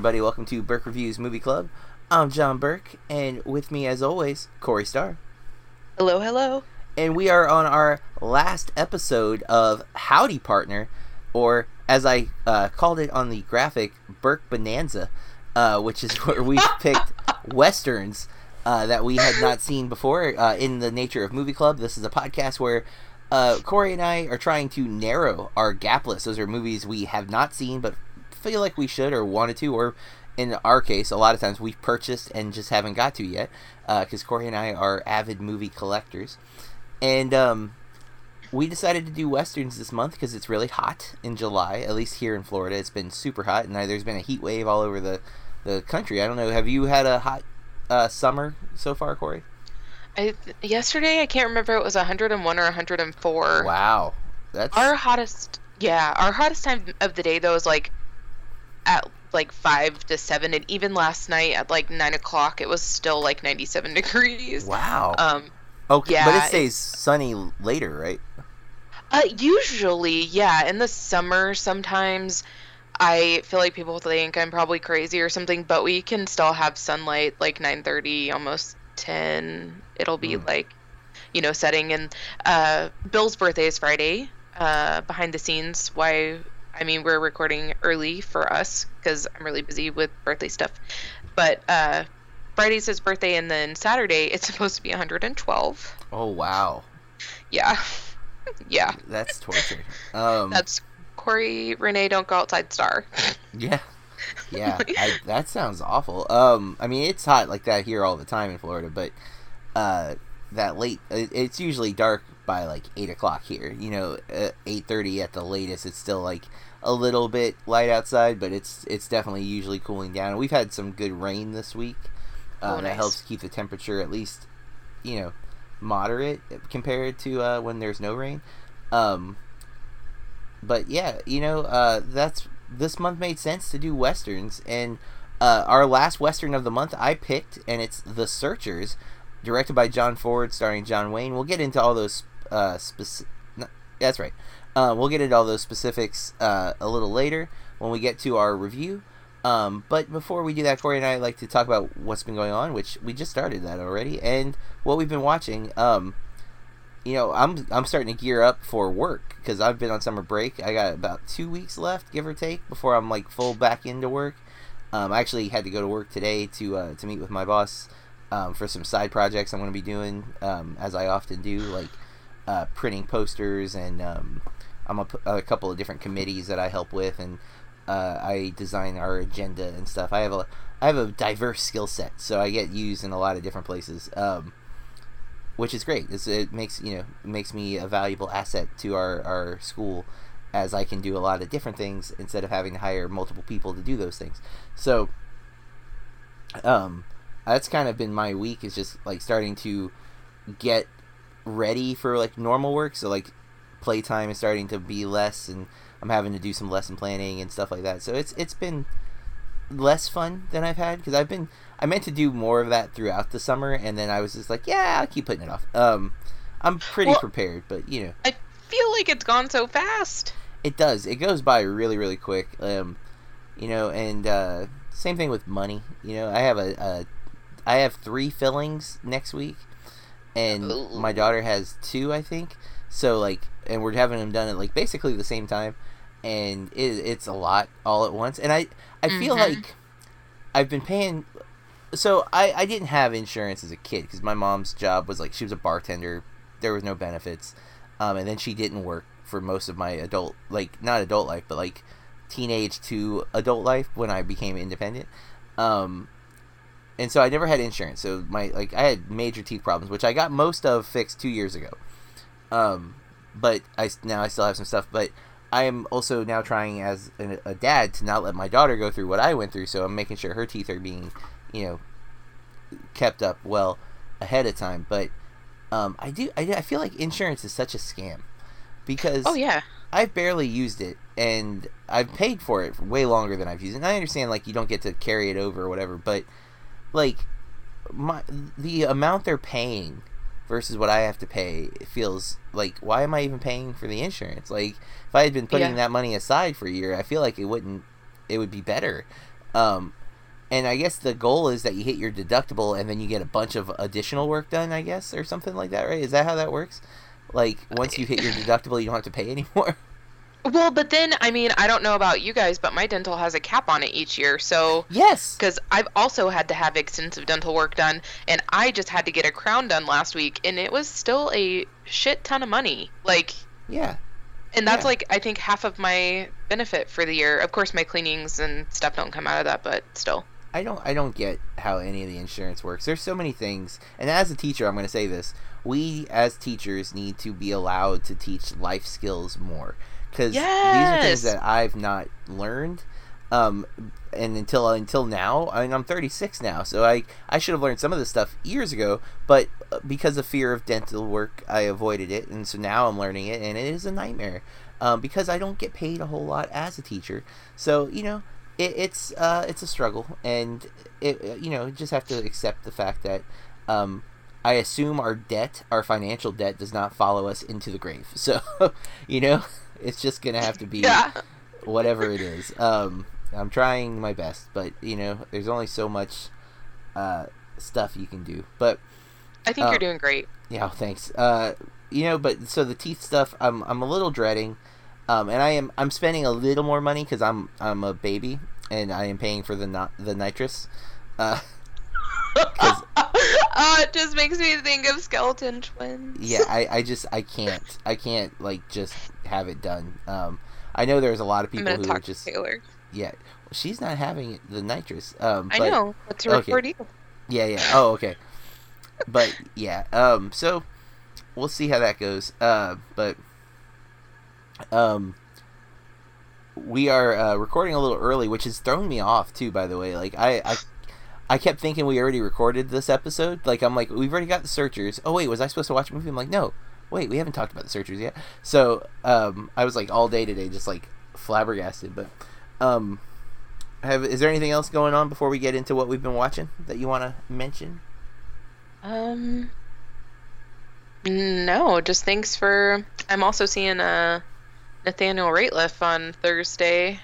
Everybody, welcome to Burke Reviews Movie Club. I'm John Burke, and with me as always, Corey Starr. Hello, hello. And we are on our last episode of Howdy Partner, or as I uh, called it on the graphic, Burke Bonanza, uh, which is where we picked westerns uh, that we had not seen before uh, in the nature of Movie Club. This is a podcast where uh, Corey and I are trying to narrow our gap list. Those are movies we have not seen but feel like we should or wanted to, or in our case, a lot of times we've purchased and just haven't got to yet because uh, Corey and I are avid movie collectors. And um, we decided to do westerns this month because it's really hot in July. At least here in Florida, it's been super hot, and there's been a heat wave all over the the country. I don't know. Have you had a hot uh, summer so far, Corey? I yesterday I can't remember it was 101 or 104. Wow, that's our hottest. Yeah, our hottest time of the day though is like at like five to seven, and even last night at like nine o'clock, it was still like 97 degrees. Wow. Um. Okay, yeah, but it stays sunny later, right? Uh, usually, yeah. In the summer, sometimes I feel like people think I'm probably crazy or something, but we can still have sunlight like 9:30, almost 10. It'll be mm. like, you know, setting. And uh, Bill's birthday is Friday. Uh, behind the scenes, why? I mean, we're recording early for us because I'm really busy with birthday stuff. But uh, Friday's his birthday, and then Saturday it's supposed to be 112. Oh wow. Yeah. yeah. That's torture. Um, That's Corey Renee don't go outside star. yeah. Yeah, I, that sounds awful. Um, I mean, it's hot like that here all the time in Florida, but uh, that late, it's usually dark by like eight o'clock here. You know, eight thirty at the latest. It's still like a little bit light outside, but it's it's definitely usually cooling down. We've had some good rain this week. Uh, oh, nice. That helps keep the temperature at least, you know, moderate compared to uh, when there's no rain. Um, but yeah, you know, uh, that's this month made sense to do westerns, and uh, our last western of the month I picked, and it's The Searchers, directed by John Ford, starring John Wayne. We'll get into all those uh, specific. No, that's right. Uh, we'll get into all those specifics uh, a little later when we get to our review. Um, but before we do that, Corey and I like to talk about what's been going on, which we just started that already, and what we've been watching. Um, you know, I'm I'm starting to gear up for work because I've been on summer break. I got about two weeks left, give or take, before I'm like full back into work. Um, I actually had to go to work today to uh, to meet with my boss um, for some side projects I'm going to be doing, um, as I often do, like uh, printing posters and um, I'm a, a, couple of different committees that I help with, and uh, I design our agenda and stuff. I have a I have a diverse skill set, so I get used in a lot of different places. Um, which is great. It's, it makes you know makes me a valuable asset to our, our school, as I can do a lot of different things instead of having to hire multiple people to do those things. So, um, that's kind of been my week is just like starting to get ready for like normal work. So like playtime is starting to be less, and I'm having to do some lesson planning and stuff like that. So it's it's been less fun than I've had because I've been I meant to do more of that throughout the summer, and then I was just like, yeah, I'll keep putting it off. Um, I'm pretty well, prepared, but you know, I feel like it's gone so fast. It does. It goes by really, really quick. Um, you know, and uh, same thing with money. You know, I have a, a I have three fillings next week, and Ooh. my daughter has two, I think. So like, and we're having them done at like basically the same time, and it, it's a lot all at once. And I I feel mm-hmm. like I've been paying so I, I didn't have insurance as a kid because my mom's job was like she was a bartender there was no benefits um, and then she didn't work for most of my adult like not adult life but like teenage to adult life when i became independent um, and so i never had insurance. So my like i had major teeth problems which i got most of fixed two years ago. Um, but i now i still have some stuff. But I am also now trying as a, a, dad to not let my daughter go through what I went through, so I'm making sure her teeth are being you know kept up well ahead of time. But um, I do I, I feel like insurance is such a scam because oh yeah. I've barely used it and I've paid for it way longer than I've used it. And I understand like you don't get to carry it over or whatever, but like my the amount they're paying versus what I have to pay feels like why am I even paying for the insurance? Like if I had been putting yeah. that money aside for a year, I feel like it wouldn't it would be better Um, and I guess the goal is that you hit your deductible and then you get a bunch of additional work done, I guess, or something like that, right? Is that how that works? Like once you hit your deductible, you don't have to pay anymore. Well, but then I mean, I don't know about you guys, but my dental has a cap on it each year. So yes, because I've also had to have extensive dental work done, and I just had to get a crown done last week, and it was still a shit ton of money. Like yeah, and that's Yeah. like I think half of my benefit for the year. Of course, my cleanings and stuff don't come out of that, but still. I don't I don't get how any of the insurance works. There's so many things. And as a teacher, I'm going to say this. We as teachers need to be allowed to teach life skills more cuz these are things that I've not learned um and until until now, I mean, I'm 36 now, so I I should have learned some of this stuff years ago, but uh, because of fear of dental work, I avoided it, and so now I'm learning it, and it is a nightmare um, because I don't get paid a whole lot as a teacher. So you know, it, it's uh, it's a struggle, and it uh, you know just have to accept the fact that um, I assume our debt, our financial debt, does not follow us into the grave. So you know, it's just gonna have to be Yeah. whatever it is. Um, I'm trying my best, but you know, there's only so much uh, stuff you can do. But I think Uh, you're doing great. yeah, thanks. Uh, you know, but so the teeth stuff, I'm I'm a little dreading, um, and I am I'm spending a little more money because I'm I'm a baby and I am paying for the not the nitrous. Uh, uh, it just makes me think of skeleton twins. yeah, I, I just I can't I can't like just have it done. Um, I know there's a lot of I'm people gonna who are just to Taylor. yeah. She's not having the nitrous. Um, I know. That's a okay. Yeah, yeah. Oh, okay. but yeah, um, so we'll see how that goes. Uh, but um, we are uh, recording a little early, which is throwing me off too. By the way, like I, I, I kept thinking we already recorded this episode. Like I'm like we've already got the searchers. Oh wait, was I supposed to watch a movie? I'm like no. Wait, we haven't talked about the searchers yet. So um, I was like all day today, just like flabbergasted. But um, have is there anything else going on before we get into what we've been watching that you want to mention? Um, no, just thanks for. I'm also seeing uh, Nathaniel Rateliff on Thursday.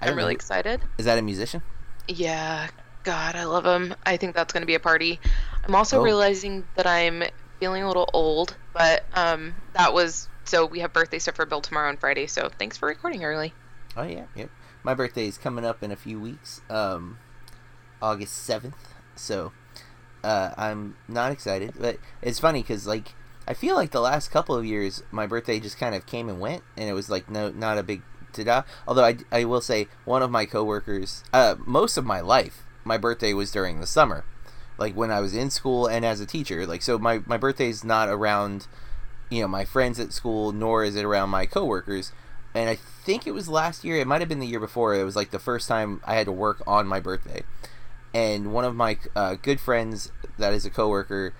I'm really excited. Is that a musician? Yeah, God, I love them. I think that's going to be a party. I'm also Oh. realizing that I'm feeling a little old, but um, that was so we have birthday stuff for Bill tomorrow and Friday. So thanks for recording early. Oh yeah, yep. My birthday is coming up in a few weeks, um, August seventh. So uh, I'm not excited, but it's funny because like I feel like the last couple of years my birthday just kind of came and went, and it was like no, not a big ta-da. Although I, I will say one of my coworkers, uh, most of my life, my birthday was during the summer, like when I was in school and as a teacher. Like so, my my birthday's not around, you know, my friends at school, nor is it around my coworkers and I think it was last year. It might have been the year before. It was like the first time I had to work on my birthday, and one of my uh, good friends that is a coworker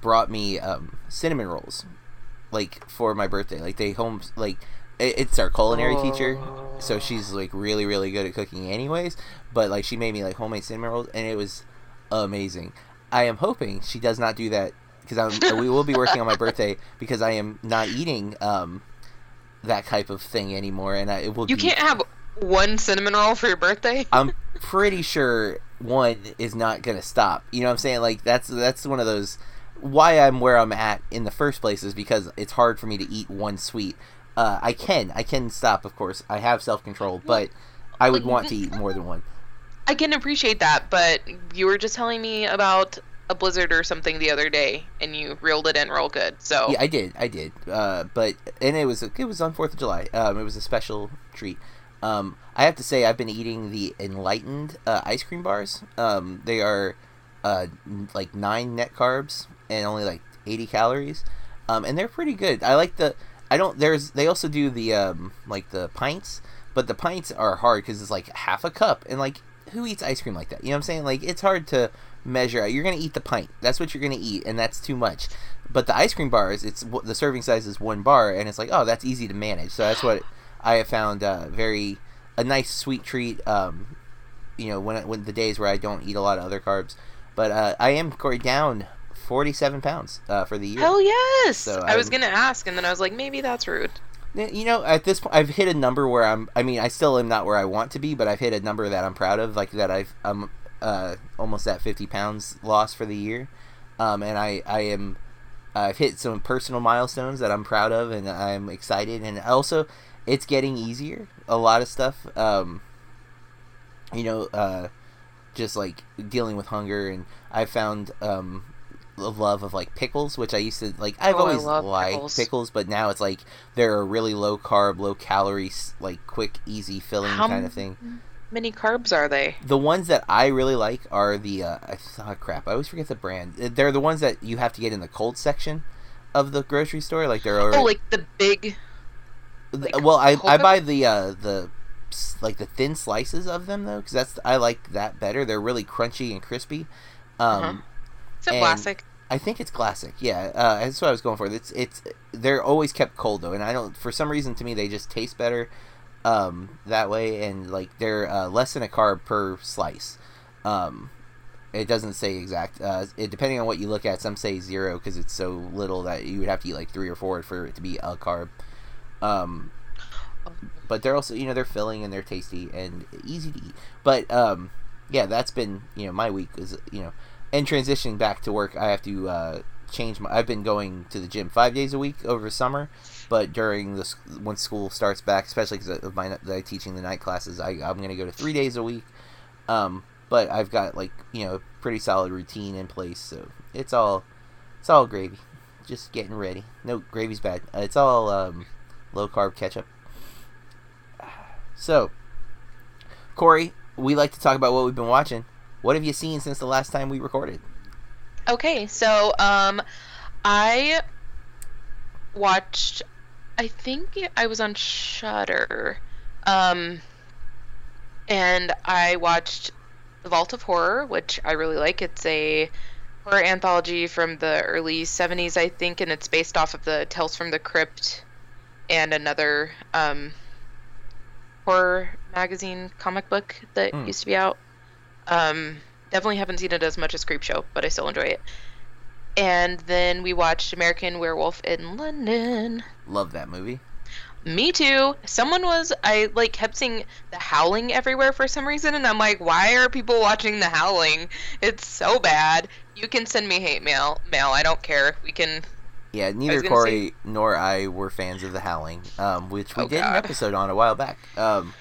brought me um, cinnamon rolls, like for my birthday. Like they home like it's our culinary teacher, so she's like really really good at cooking anyways. But like she made me like homemade cinnamon rolls, and it was amazing. I am hoping she does not do that because I'm we will be working on my birthday because I am not eating um that type of thing anymore, and I, it will. You be, can't have one cinnamon roll for your birthday. I'm pretty sure one is not gonna stop. You know what I'm saying? Like that's that's one of those. Why I'm where I'm at in the first place is because it's hard for me to eat one sweet. Uh, I can I can stop, of course. I have self control, but I would want to eat more than one. I can appreciate that, but you were just telling me about a blizzard or something the other day, and you reeled it in real good. So Yeah, I did, I did. Uh, but and it was it was on Fourth of July. Um, it was a special treat. Um, I have to say I've been eating the enlightened uh, ice cream bars. Um, they are uh, like nine net carbs and only like eighty calories. Um, and they're pretty good. I like the. I don't. There's. They also do the um like the pints, but the pints are hard because it's like half a cup and like who eats ice cream like that? You know what I'm saying? Like it's hard to measure out. You're gonna eat the pint. That's what you're gonna eat, and that's too much. But the ice cream bars, it's the serving size is one bar, and it's like oh that's easy to manage. So that's what I have found uh, very a nice sweet treat. Um, you know when when the days where I don't eat a lot of other carbs, but uh, I am Corey down 47 pounds uh, for the year. hell yes. So I was gonna ask, and then I was like, maybe that's rude. You know, at this point, I've hit a number where I'm. I mean, I still am not where I want to be, but I've hit a number that I'm proud of. Like that, I've I'm uh, almost at 50 pounds lost for the year, um, and I I am. I've hit some personal milestones that I'm proud of, and I'm excited. And also, it's getting easier. A lot of stuff. Um, you know, uh, just like dealing with hunger, and I found um, love of like pickles, which I used to like. I've Oh, always liked pickles. pickles. but now it's like they're a really low carb, low calories, like quick, easy filling How kind of thing. How many carbs are they? The ones that I really like are the uh, I oh, crap. I always forget the brand. They're the ones that you have to get in the cold section of the grocery store. Like they're already, Oh, like the big. like, well, I I buy the uh, the like the thin slices of them though, because that's I like that better. They're really crunchy and crispy. Um, Uh-huh. Is it? I think it's classic. Yeah, uh, that's what I was going for. It's it's they're always kept cold though, and I don't for some reason to me they just taste better um, that way, and like they're uh, less than a carb per slice. Um, it doesn't say exact. Uh, it, depending on what you look at, some say zero because it's so little that you would have to eat like three or four for it to be a carb. Um, but they're also you know they're filling and they're tasty and easy to eat. But um, yeah, that's been you know my week is you know, and transitioning back to work, I have to uh, change my. I've been going to the gym five days a week over summer, but during the s- once school starts back, especially because of my the teaching the night classes, I I'm gonna go to three days a week. Um, but I've got like you know a pretty solid routine in place, so it's all it's all gravy. Just getting ready. No gravy's bad. Uh, it's all um, low carb ketchup. So, Corey, we like to talk about what we've been watching. What have you seen since the last time we recorded? Okay, so um, I watched. I think I was on Shudder, um, and I watched The Vault of Horror, which I really like. It's a horror anthology from the early '70s, I think, and it's based off of the Tales from the Crypt and another um, horror magazine comic book that Hmm. used to be out. Um, definitely haven't seen it as much as Creepshow, but I still enjoy it. And then we watched American Werewolf in London. Love that movie. Me too. Someone was I like kept seeing The Howling everywhere for some reason, and I'm like, why are people watching The Howling? It's so bad. You can send me hate mail. Mail. I don't care. We can. Yeah, neither Corey nor I were fans of The Howling, um, which we Oh, did an episode on a while back. Um,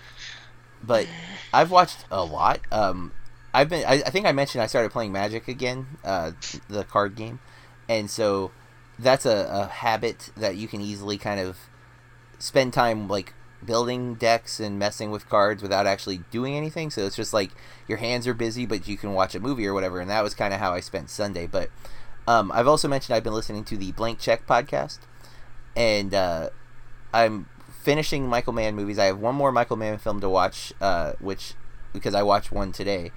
but I've watched a lot. Um, I've been. I, I think I mentioned I started playing Magic again, uh, the card game, and so that's a, a habit that you can easily kind of spend time like building decks and messing with cards without actually doing anything. So it's just like your hands are busy, but you can watch a movie or whatever. And that was kind of how I spent Sunday. But um, I've also mentioned I've been listening to the Blank Check podcast, and uh, I'm finishing Michael Mann movies. I have one more Michael Mann film to watch, uh, which because I watched one today,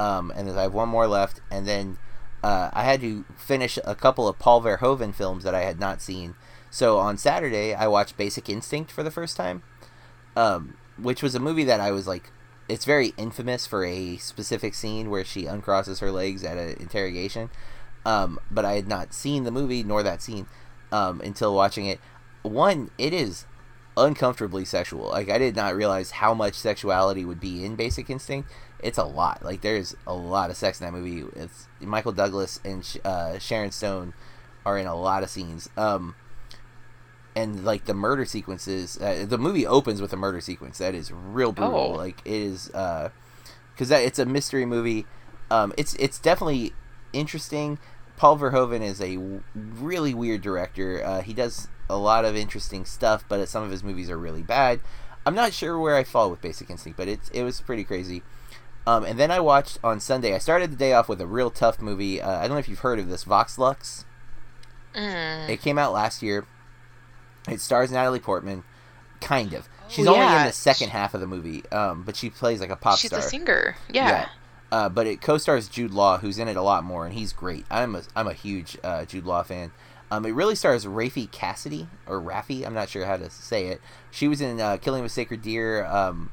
um, and I have one more left, and then uh, I had to finish a couple of Paul Verhoeven films that I had not seen. So on Saturday, I watched Basic Instinct for the first time, um, which was a movie that I was like, it's very infamous for a specific scene where she uncrosses her legs at an interrogation. Um, but I had not seen the movie nor that scene um, until watching it. One, it is uncomfortably sexual. Like I did not realize how much sexuality would be in Basic Instinct. It's a lot. Like there's a lot of sex in that movie. It's Michael Douglas and uh, Sharon Stone are in a lot of scenes. Um, and like the murder sequences, uh, the movie opens with a murder sequence that is real brutal. Oh. Like it is, because that it's a mystery movie. Um, it's it's definitely interesting. Paul Verhoeven is a w- really weird director. Uh, he does a lot of interesting stuff, but some of his movies are really bad. I'm not sure where I fall with Basic Instinct, but it's it was pretty crazy. Um, and then I watched on Sunday. I started the day off with a real tough movie. Uh, I don't know if you've heard of this, Vox Lux. Mm. It came out last year. It stars Natalie Portman, kind of. She's Oh, only in the second half of the movie, um, but she plays like a pop She's star. She's a singer. Yeah. Uh, but it co-stars Jude Law, who's in it a lot more, and he's great. I'm a I'm a huge uh, Jude Law fan. Um, it really stars Raffey Cassidy or Raffi. I'm not sure how to say it. She was in uh, Killing of a Sacred Deer, um,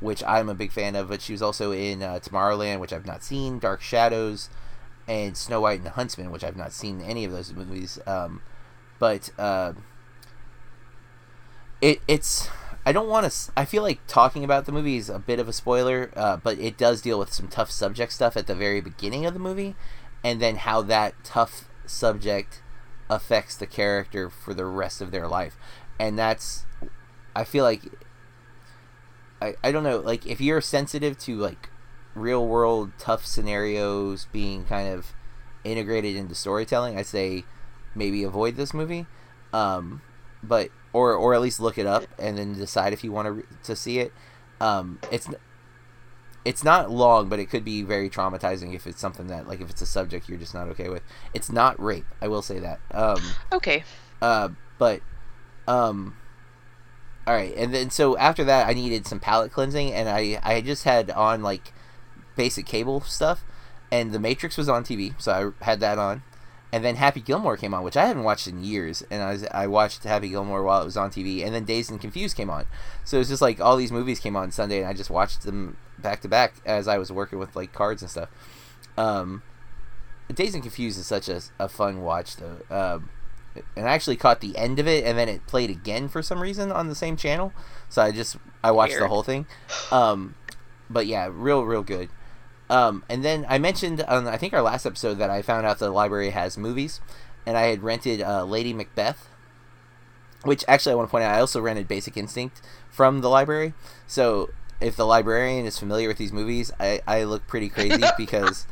which I'm a big fan of. But she was also in uh, Tomorrowland, which I've not seen. Dark Shadows, and Snow White and the Huntsman, which I've not seen any of those movies. Um, but uh, it it's I don't want to. I feel like talking about the movie is a bit of a spoiler, uh, but it does deal with some tough subject stuff at the very beginning of the movie, and then how that tough subject affects the character for the rest of their life, and that's. I feel like. I, I don't know like if you're sensitive to like real world tough scenarios being kind of integrated into storytelling, I say maybe avoid this movie. Um, but or or at least look it up and then decide if you want to re- to see it. Um, it's it's not long, but it could be very traumatizing if it's something that like if it's a subject you're just not okay with. It's not rape, I will say that. Um, okay. Uh, but um, all right, and then so after that, I needed some palate cleansing, and I I just had on like basic cable stuff, and The Matrix was on TV, so I had that on. And then Happy Gilmore came on, which I hadn't watched in years, and I was, I watched Happy Gilmore while it was on TV, and then Dazed and Confused came on, so it was just like all these movies came on Sunday, and I just watched them back to back as I was working with like cards and stuff. Um, Dazed and Confused is such a, a fun watch though, um, and I actually caught the end of it, and then it played again for some reason on the same channel, so I just I watched Weird. the whole thing. Um, but yeah, real real good. Um, and then I mentioned on I think our last episode that I found out the library has movies, and I had rented uh, Lady Macbeth, which actually I want to point out I also rented Basic Instinct from the library. So if the librarian is familiar with these movies, I, I look pretty crazy because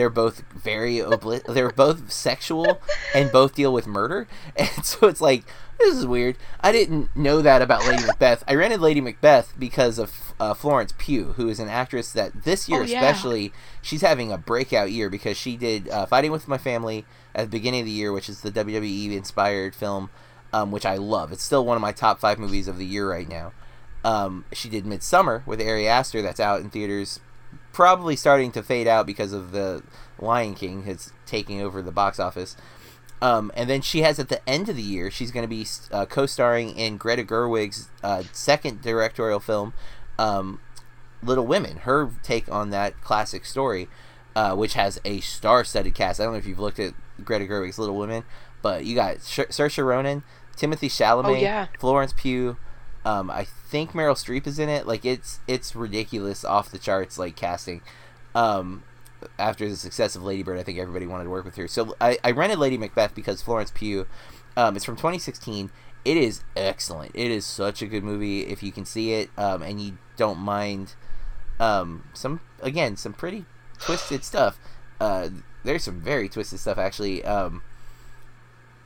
they're both very obli- they're both sexual and both deal with murder, and so it's like this is weird. I didn't know that about Lady Macbeth. I rented Lady Macbeth because of uh, Florence Pugh, who is an actress that this year, oh, yeah. especially, she's having a breakout year because she did uh, Fighting with My Family at the beginning of the year, which is the WWE inspired film, um, which I love. It's still one of my top five movies of the year right now. Um, she did Midsommar with Ari Aster, that's out in theaters, probably starting to fade out because of the Lion King. It's taking over the box office. Um, and then she has at the end of the year, she's going to be uh, co-starring in Greta Gerwig's uh, second directorial film, um, Little Women. Her take on that classic story, uh, which has a star-studded cast. I don't know if you've looked at Greta Gerwig's Little Women, but you got Sh- Saoirse Ronan, Timothée Chalamet, oh, yeah. Florence Pugh. Um, I think Meryl Streep is in it. Like it's it's ridiculous, off the charts, like casting. Um, after the success of Lady Bird, I think everybody wanted to work with her. So I, I rented Lady Macbeth because Florence Pugh. Um, it's from 2016. It is excellent. It is such a good movie if you can see it um, and you don't mind um, some again some pretty twisted stuff. Uh, there's some very twisted stuff actually. Um,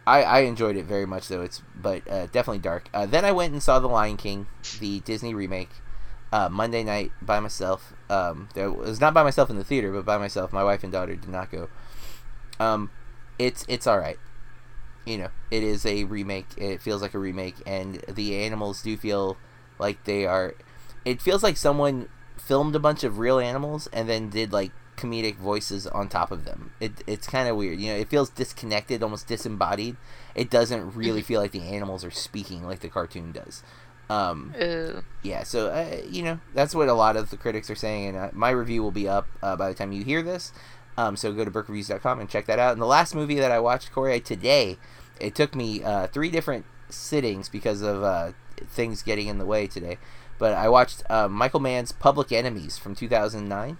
I, I enjoyed it very much though. It's but uh, definitely dark. Uh, then I went and saw The Lion King, the Disney remake uh, Monday night by myself. Um, there was not by myself in the theater, but by myself. My wife and daughter did not go. Um, it's it's all right. You know, it is a remake. It feels like a remake, and the animals do feel like they are. It feels like someone filmed a bunch of real animals and then did like comedic voices on top of them. It it's kind of weird. You know, it feels disconnected, almost disembodied. It doesn't really feel like the animals are speaking like the cartoon does. Um, yeah, so uh, you know that's what a lot of the critics are saying, and uh, my review will be up uh, by the time you hear this. Um, so go to BurkeReviews.com and check that out. And the last movie that I watched, Corey, today, it took me uh, three different sittings because of uh, things getting in the way today. But I watched uh, Michael Mann's Public Enemies from 2009.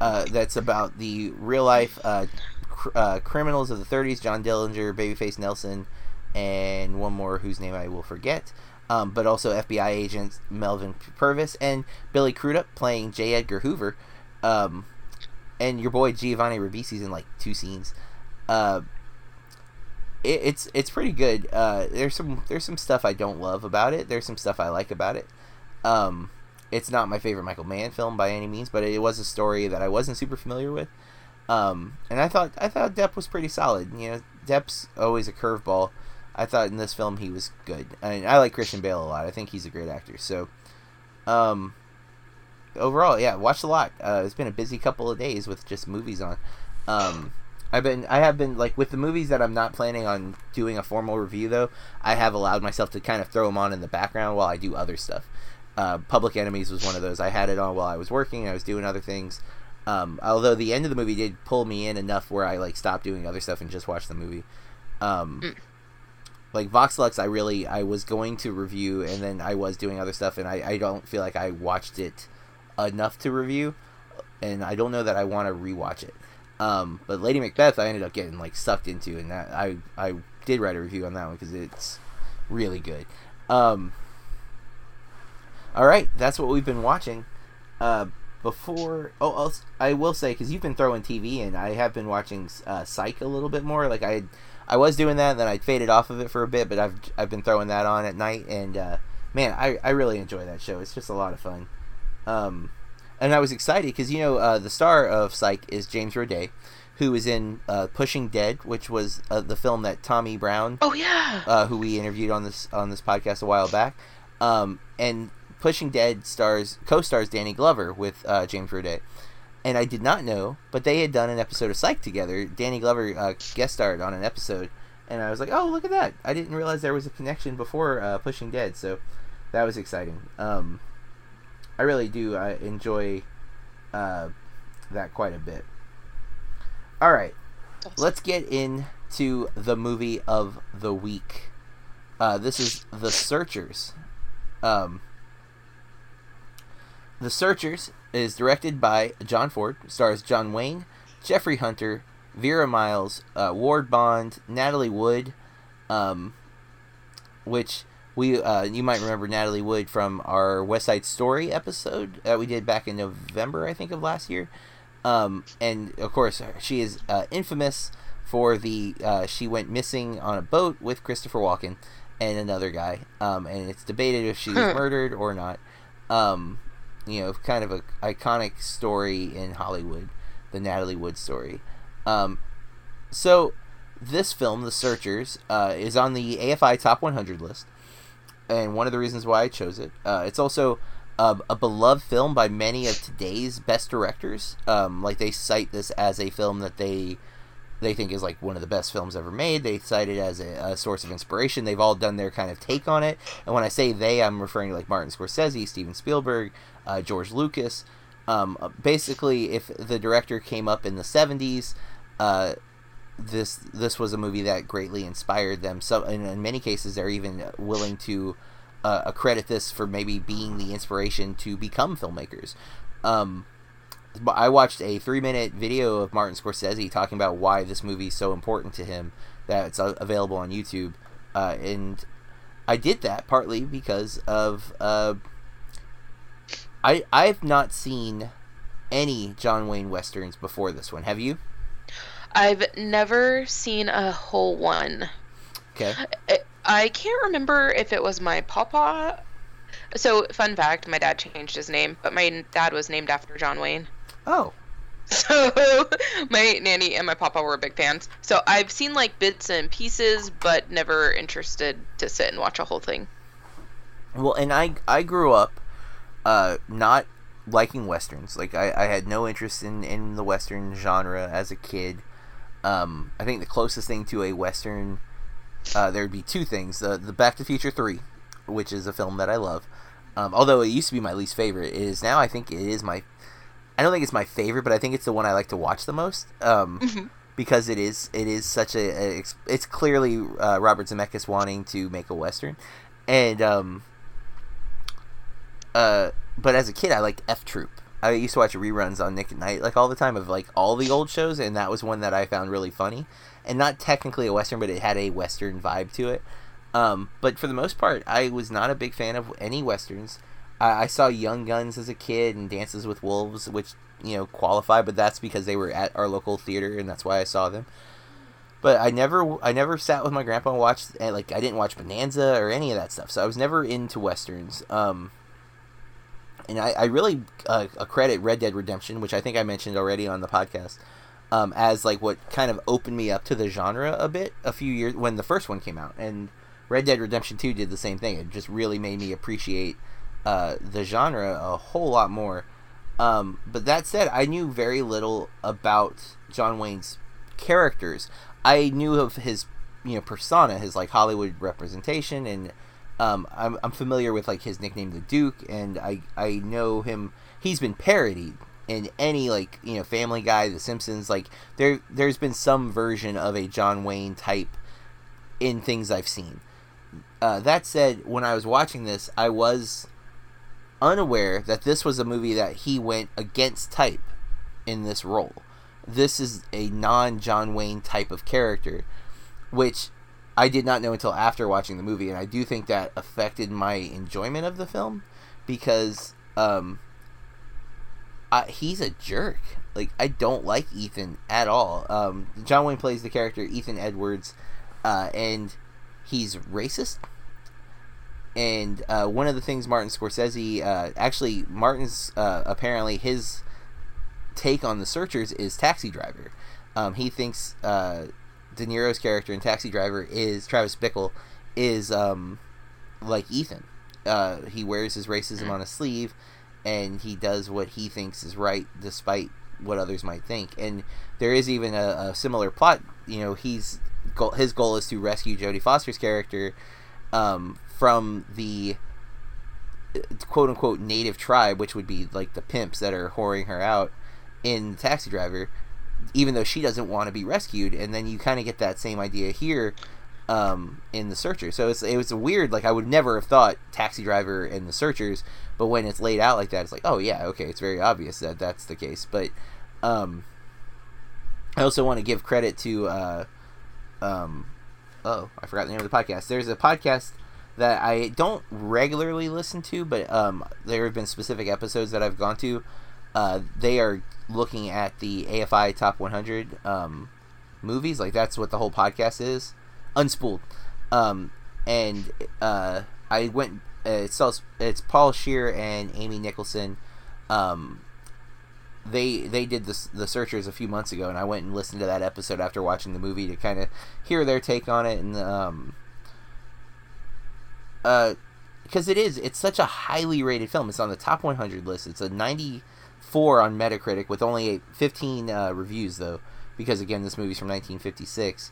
Uh, that's about the real life uh, cr- uh, criminals of the 30s John Dillinger, Babyface Nelson, and one more whose name I will forget. Um, but also FBI agents Melvin Purvis and Billy Crudup playing J. Edgar Hoover. Um, and your boy Giovanni Ribisi's in like two scenes. Uh, it, it's it's pretty good. Uh, there's some there's some stuff I don't love about it. There's some stuff I like about it. Um, it's not my favorite Michael Mann film by any means, but it was a story that I wasn't super familiar with. Um, and I thought I thought Depp was pretty solid. You know, Depp's always a curveball. I thought in this film he was good. I mean, I like Christian Bale a lot. I think he's a great actor. So, um, overall, yeah, watched a lot. Uh, it's been a busy couple of days with just movies on. Um, I've been, I have been like with the movies that I'm not planning on doing a formal review though. I have allowed myself to kind of throw them on in the background while I do other stuff. Uh, Public Enemies was one of those. I had it on while I was working. I was doing other things. Um, although the end of the movie did pull me in enough where I like stopped doing other stuff and just watched the movie. Um, mm like Vox Lux, I really I was going to review, and then I was doing other stuff, and I, I don't feel like I watched it enough to review, and I don't know that I want to rewatch it. Um, but Lady Macbeth, I ended up getting like sucked into, and that I I did write a review on that one because it's really good. Um, all right, that's what we've been watching. Uh, before, oh, I'll, I will say because you've been throwing TV, and I have been watching uh, Psych a little bit more. Like I, I was doing that, and then I faded off of it for a bit, but I've I've been throwing that on at night, and uh, man, I I really enjoy that show. It's just a lot of fun. Um, and I was excited because you know uh, the star of Psych is James Roday, who was in uh, Pushing Dead, which was uh, the film that Tommy Brown, oh yeah, uh, who we interviewed on this on this podcast a while back, um, and Pushing Dead stars co-stars Danny Glover with uh, James Roday. And I did not know, but they had done an episode of Psych together. Danny Glover uh, guest starred on an episode, and I was like, "Oh, look at that! I didn't realize there was a connection before uh, Pushing Dead." So that was exciting. Um, I really do I enjoy uh, that quite a bit. All right, let's get into the movie of the week. Uh, this is The Searchers. Um, the Searchers is directed by John Ford, stars John Wayne, Jeffrey Hunter, Vera Miles, uh, Ward Bond, Natalie Wood, um, which we uh, you might remember Natalie Wood from our West Side Story episode that we did back in November, I think, of last year. Um, and of course, she is uh, infamous for the uh, she went missing on a boat with Christopher Walken and another guy, um, and it's debated if she was murdered or not. Um, you know, kind of a iconic story in Hollywood, the Natalie Wood story. Um, so this film, The Searchers, uh, is on the AFI Top 100 list, and one of the reasons why I chose it. Uh, it's also a, a, beloved film by many of today's best directors. Um, like they cite this as a film that they they think is like one of the best films ever made. They cite it as a, a, source of inspiration. They've all done their kind of take on it. And when I say they, I'm referring to like Martin Scorsese, Steven Spielberg, uh, George Lucas. Um, uh, basically, if the director came up in the 70s, uh, this this was a movie that greatly inspired them. So, in, in many cases, they're even willing to uh, accredit this for maybe being the inspiration to become filmmakers. Um, I watched a three minute video of Martin Scorsese talking about why this movie is so important to him that it's available on YouTube. Uh, and I did that partly because of. Uh, I, I've not seen any John Wayne westerns before this one. Have you? I've never seen a whole one. Okay. I, I can't remember if it was my papa. So, fun fact my dad changed his name, but my dad was named after John Wayne. Oh. So my nanny and my papa were big fans. So I've seen like bits and pieces, but never interested to sit and watch a whole thing. Well, and I I grew up uh, not liking westerns. Like I, I had no interest in in the western genre as a kid. Um, I think the closest thing to a western, uh, there would be two things: the the Back to Future Three, which is a film that I love. Um, although it used to be my least favorite, it is now I think it is my I don't think it's my favorite, but I think it's the one I like to watch the most. Um, mm-hmm. Because it is it is such a, a it's clearly uh, Robert Zemeckis wanting to make a western, and um, uh, but as a kid I liked F Troop. I used to watch reruns on Nick at Night like all the time of like all the old shows, and that was one that I found really funny, and not technically a western, but it had a western vibe to it. Um, but for the most part, I was not a big fan of any westerns. I, I saw Young Guns as a kid and Dances with Wolves, which you know qualify, but that's because they were at our local theater and that's why I saw them. But I never, I never sat with my grandpa and watched eh, like I didn't watch Bonanza or any of that stuff. So I was never into westerns. Um, and I, I really uh, credit Red Dead Redemption, which I think I mentioned already on the podcast, um, as like what kind of opened me up to the genre a bit a few years when the first one came out, and Red Dead Redemption Two did the same thing. It just really made me appreciate uh, the genre a whole lot more. Um, but that said, I knew very little about John Wayne's characters. I knew of his, you know, persona, his like Hollywood representation, and um, I'm, I'm familiar with like his nickname, the Duke, and I I know him. He's been parodied in any like you know Family Guy, The Simpsons. Like there there's been some version of a John Wayne type in things I've seen. Uh, that said, when I was watching this, I was unaware that this was a movie that he went against type in this role. This is a non John Wayne type of character, which I did not know until after watching the movie, and I do think that affected my enjoyment of the film because um, I, he's a jerk. Like I don't like Ethan at all. Um, John Wayne plays the character Ethan Edwards, uh, and he's racist. And uh, one of the things Martin Scorsese, uh, actually, Martin's uh, apparently his take on the Searchers is Taxi Driver. Um, he thinks uh, De Niro's character in Taxi Driver is Travis Bickle is um, like Ethan. Uh, he wears his racism on his sleeve, and he does what he thinks is right, despite what others might think. And there is even a, a similar plot. You know, he's his goal is to rescue Jodie Foster's character um, from the uh, quote unquote native tribe, which would be like the pimps that are whoring her out in Taxi Driver even though she doesn't want to be rescued. And then you kind of get that same idea here um, in the Searcher. So it's it was weird. Like I would never have thought Taxi Driver and the Searchers, but when it's laid out like that, it's like, oh yeah, okay, it's very obvious that that's the case. But um, I also want to give credit to. Uh, um, oh, I forgot the name of the podcast. There's a podcast that I don't regularly listen to, but um, there have been specific episodes that I've gone to. Uh, they are looking at the AFI Top 100 um, movies. Like that's what the whole podcast is, unspooled. Um, and uh, I went. Uh, it's it's Paul Scheer and Amy Nicholson. Um, they they did this the Searchers a few months ago, and I went and listened to that episode after watching the movie to kind of hear their take on it and um. Uh, because it is it's such a highly rated film. It's on the top 100 list. It's a 90 four on Metacritic with only 15 uh, reviews though, because again this movie's from 1956,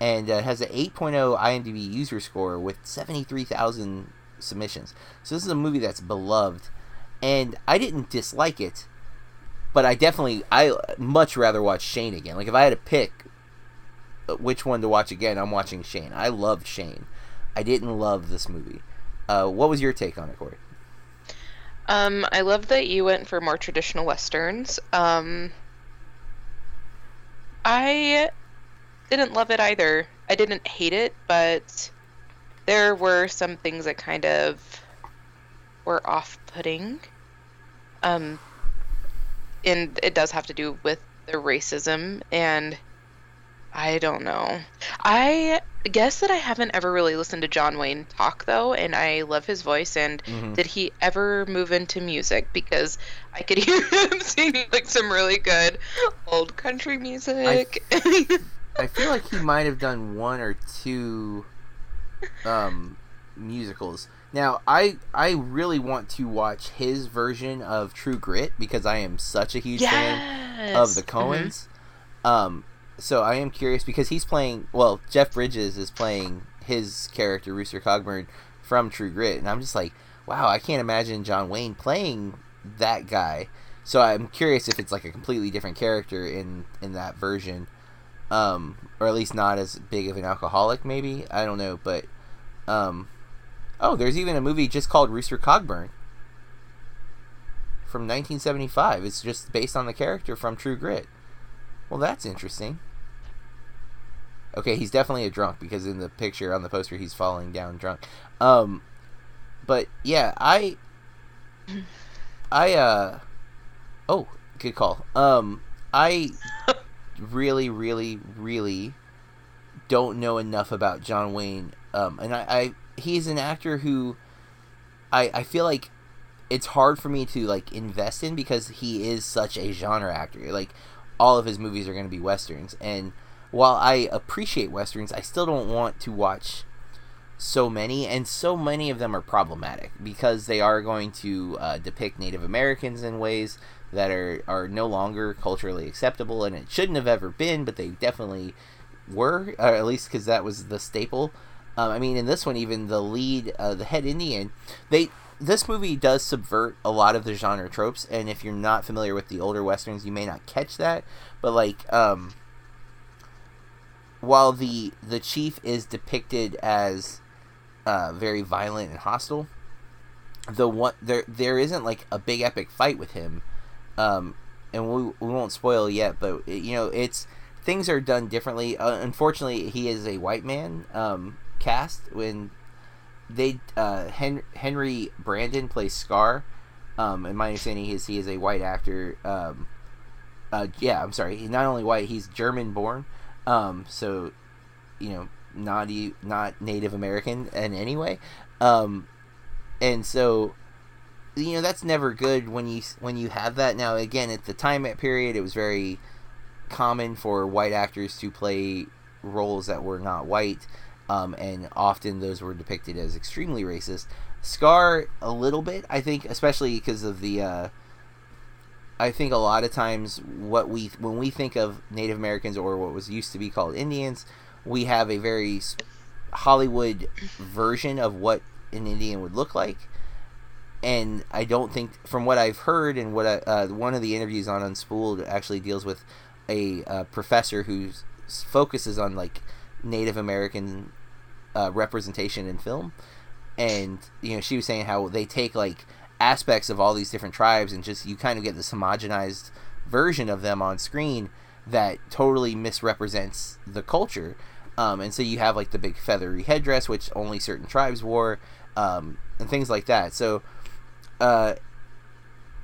and uh, has an 8.0 IMDb user score with 73,000 submissions. So this is a movie that's beloved, and I didn't dislike it, but I definitely I much rather watch Shane again. Like if I had to pick uh, which one to watch again, I'm watching Shane. I loved Shane. I didn't love this movie. Uh, what was your take on it, Corey? Um, I love that you went for more traditional westerns. Um, I didn't love it either. I didn't hate it, but there were some things that kind of were off-putting. Um, and it does have to do with the racism and I don't know. I guess that I haven't ever really listened to John Wayne talk though, and I love his voice. And mm-hmm. did he ever move into music? Because I could hear him singing like some really good old country music. I, I feel like he might have done one or two um, musicals. Now, I I really want to watch his version of True Grit because I am such a huge yes! fan of the Coens. Mm-hmm. Um, so I am curious because he's playing. Well, Jeff Bridges is playing his character Rooster Cogburn from True Grit, and I'm just like, wow, I can't imagine John Wayne playing that guy. So I'm curious if it's like a completely different character in in that version, um, or at least not as big of an alcoholic. Maybe I don't know, but um, oh, there's even a movie just called Rooster Cogburn from 1975. It's just based on the character from True Grit. Well, that's interesting. Okay, he's definitely a drunk because in the picture on the poster he's falling down drunk. Um, but yeah, I, I uh, oh, good call. Um, I really, really, really don't know enough about John Wayne. Um, and I, I he's an actor who I I feel like it's hard for me to like invest in because he is such a genre actor. Like all of his movies are going to be westerns. And while I appreciate westerns, I still don't want to watch so many, and so many of them are problematic because they are going to uh, depict Native Americans in ways that are are no longer culturally acceptable, and it shouldn't have ever been, but they definitely were, or at least because that was the staple. Um, I mean, in this one, even the lead, uh, the head Indian, they this movie does subvert a lot of the genre tropes, and if you're not familiar with the older westerns, you may not catch that. But like, um, while the the chief is depicted as uh, very violent and hostile, the one there there isn't like a big epic fight with him, um, and we we won't spoil yet, but you know it's things are done differently. Uh, unfortunately, he is a white man um, cast when they uh, Hen- Henry Brandon plays Scar. Um, and my understanding is he is a white actor. Um, uh, yeah, I'm sorry. He's not only white, he's German born. Um, so, you know, not not Native American in any way. Um, and so, you know, that's never good when you when you have that. Now, again, at the time period, it was very common for white actors to play roles that were not white. Um, and often those were depicted as extremely racist. Scar a little bit, I think, especially because of the. Uh, I think a lot of times what we when we think of Native Americans or what was used to be called Indians, we have a very Hollywood version of what an Indian would look like. And I don't think, from what I've heard and what I, uh, one of the interviews on Unspooled actually deals with a uh, professor who focuses on like Native American uh, representation in film, and you know she was saying how they take like aspects of all these different tribes and just you kind of get this homogenized version of them on screen that totally misrepresents the culture. Um, and so you have like the big feathery headdress, which only certain tribes wore, um, and things like that. So, uh,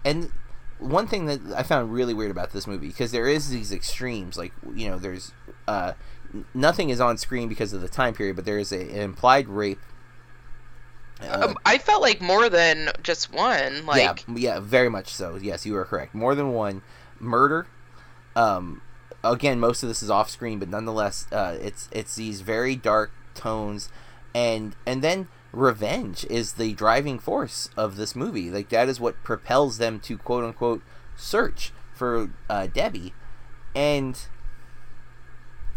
and one thing that I found really weird about this movie because there is these extremes, like you know, there's uh, nothing is on screen because of the time period, but there is a, an implied rape. Uh, um, I felt like more than just one. Like yeah, yeah, very much so. Yes, you are correct. More than one murder. Um, again, most of this is off screen, but nonetheless, uh, it's it's these very dark tones, and and then revenge is the driving force of this movie. Like that is what propels them to quote unquote search for uh, Debbie, and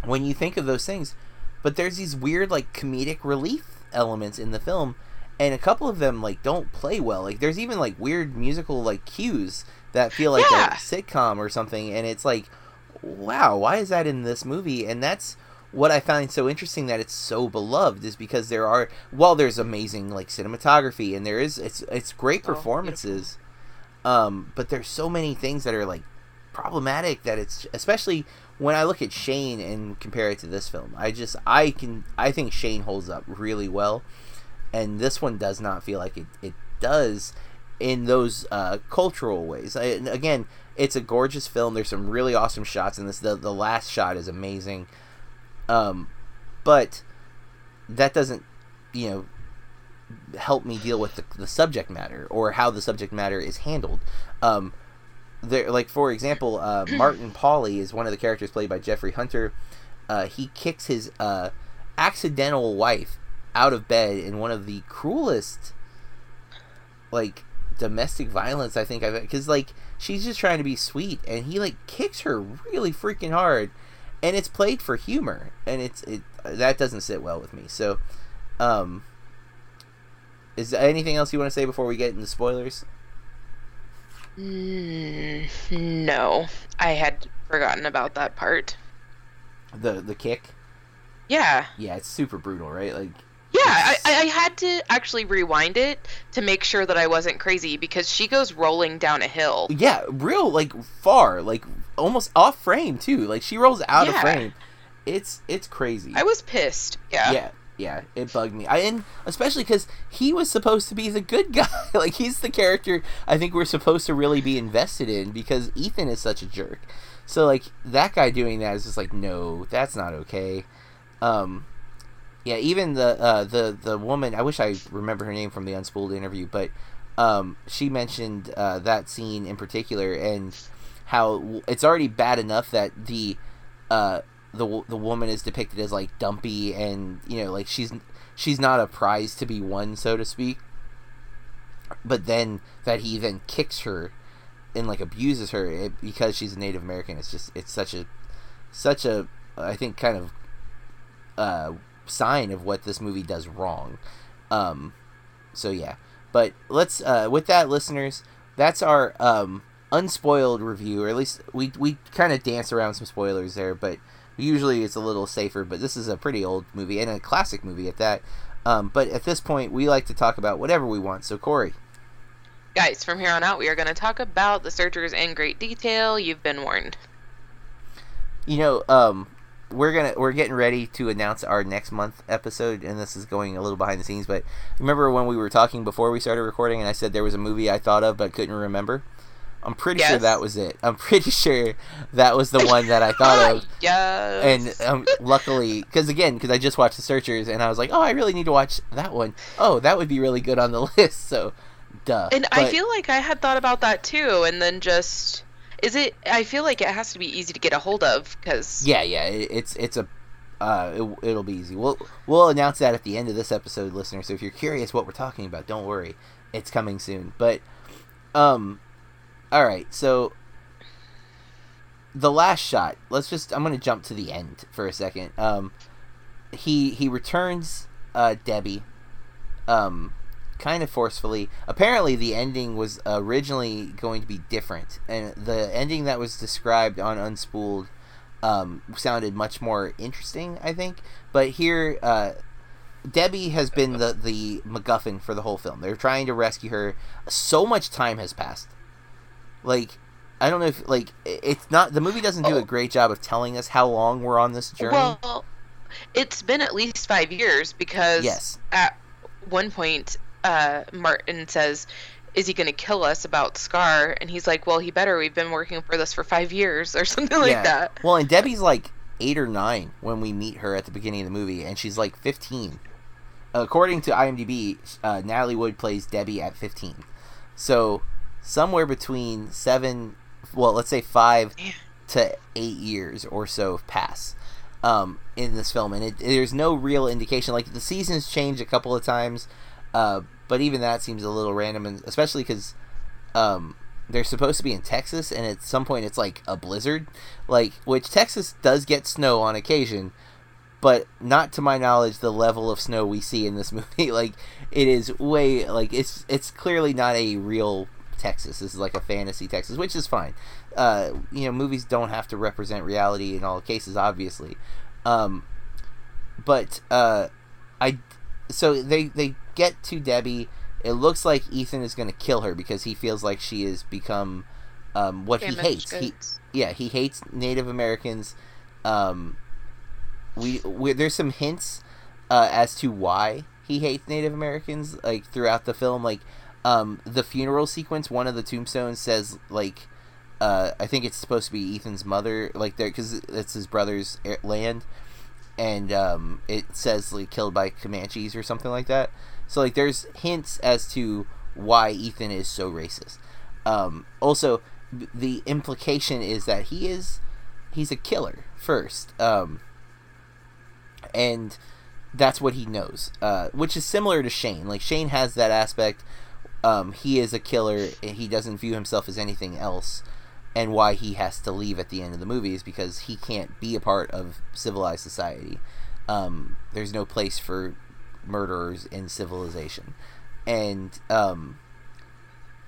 when you think of those things. But there's these weird like comedic relief elements in the film, and a couple of them like don't play well. Like there's even like weird musical like cues that feel like yeah. a sitcom or something, and it's like, wow, why is that in this movie? And that's what I find so interesting that it's so beloved is because there are while there's amazing like cinematography and there is it's it's great oh, performances, oh, um, but there's so many things that are like problematic that it's especially when I look at Shane and compare it to this film, I just I can I think Shane holds up really well, and this one does not feel like it it does in those uh, cultural ways. I, again, it's a gorgeous film. There's some really awesome shots in this. The the last shot is amazing, um, but that doesn't you know help me deal with the, the subject matter or how the subject matter is handled. Um, there like for example uh, martin Pawley is one of the characters played by jeffrey hunter. Uh, he kicks his uh, accidental wife out of bed in one of the cruelest like domestic violence i think i've because like she's just trying to be sweet and he like kicks her really freaking hard and it's played for humor and it's it that doesn't sit well with me. So um is there anything else you want to say before we get into spoilers Mm, no, I had forgotten about that part. The the kick. Yeah. Yeah, it's super brutal, right? Like. Yeah, I, I had to actually rewind it to make sure that I wasn't crazy because she goes rolling down a hill. Yeah, real like far, like almost off frame too. Like she rolls out yeah. of frame. It's it's crazy. I was pissed. Yeah. Yeah yeah, it bugged me. I and especially because he was supposed to be the good guy. like he's the character I think we're supposed to really be invested in because Ethan is such a jerk. So like that guy doing that is just like no, that's not okay. Um, yeah, even the uh, the the woman I wish I remember her name from the Unspooled interview, but um, she mentioned uh, that scene in particular and how it's already bad enough that the uh, the the woman is depicted as like dumpy and you know like she's she's not a prize to be won so to speak. But then that he then kicks her and like abuses her it, because she's a native american it's just it's such a such a i think kind of uh sign of what this movie does wrong. Um so yeah. But let's uh with that listeners that's our um unspoiled review or at least we we kind of dance around some spoilers there but Usually it's a little safer, but this is a pretty old movie and a classic movie at that. Um, but at this point, we like to talk about whatever we want. So, Corey. Guys, from here on out, we are going to talk about the searchers in great detail. You've been warned. You know, um, we're gonna we're getting ready to announce our next month episode, and this is going a little behind the scenes. But remember when we were talking before we started recording, and I said there was a movie I thought of but couldn't remember. I'm pretty yes. sure that was it. I'm pretty sure that was the one that I thought of. yes. And um, luckily, because again, because I just watched The Searchers, and I was like, oh, I really need to watch that one. Oh, that would be really good on the list. So, duh. And but, I feel like I had thought about that too, and then just is it? I feel like it has to be easy to get a hold of because. Yeah, yeah, it, it's it's a. Uh, it, it'll be easy. We'll we'll announce that at the end of this episode, listeners. So if you're curious what we're talking about, don't worry, it's coming soon. But, um, all right, so the last shot. Let's just. I'm gonna jump to the end for a second. Um, he he returns uh, Debbie, um, kind of forcefully. Apparently, the ending was originally going to be different, and the ending that was described on Unspooled um, sounded much more interesting. I think, but here. Uh, Debbie has been the the MacGuffin for the whole film. They're trying to rescue her. So much time has passed like I don't know if like it's not the movie doesn't do a oh. great job of telling us how long we're on this journey. Well, it's been at least five years because yes. at one point uh, Martin says, "Is he going to kill us about Scar?" And he's like, "Well, he better. We've been working for this for five years or something yeah. like that." Well, and Debbie's like eight or nine when we meet her at the beginning of the movie, and she's like fifteen. According to IMDb, uh, Natalie Wood plays Debbie at fifteen. So somewhere between seven, well, let's say five to eight years or so pass um, in this film, and it, there's no real indication. Like the seasons change a couple of times, uh, but even that seems a little random, and especially because um, they're supposed to be in Texas, and at some point it's like a blizzard, like which Texas does get snow on occasion, but not to my knowledge the level of snow we see in this movie. like it is way like it's it's clearly not a real Texas. This is like a fantasy Texas, which is fine. Uh, you know, movies don't have to represent reality in all cases, obviously. Um, but uh, I, so they they get to Debbie. It looks like Ethan is going to kill her because he feels like she has become um, what he hates. He, yeah, he hates Native Americans. Um, we, we there's some hints uh, as to why he hates Native Americans, like throughout the film. Like um, the funeral sequence, one of the tombstones says like, uh, I think it's supposed to be Ethan's mother, like there because it's his brother's land, and um, it says like killed by Comanches or something like that. So like there's hints as to why Ethan is so racist. Um, also, the implication is that he is he's a killer first, um, and that's what he knows, uh, which is similar to Shane. Like Shane has that aspect um, he is a killer. and He doesn't view himself as anything else, and why he has to leave at the end of the movie is because he can't be a part of civilized society. Um, there's no place for murderers in civilization, and um,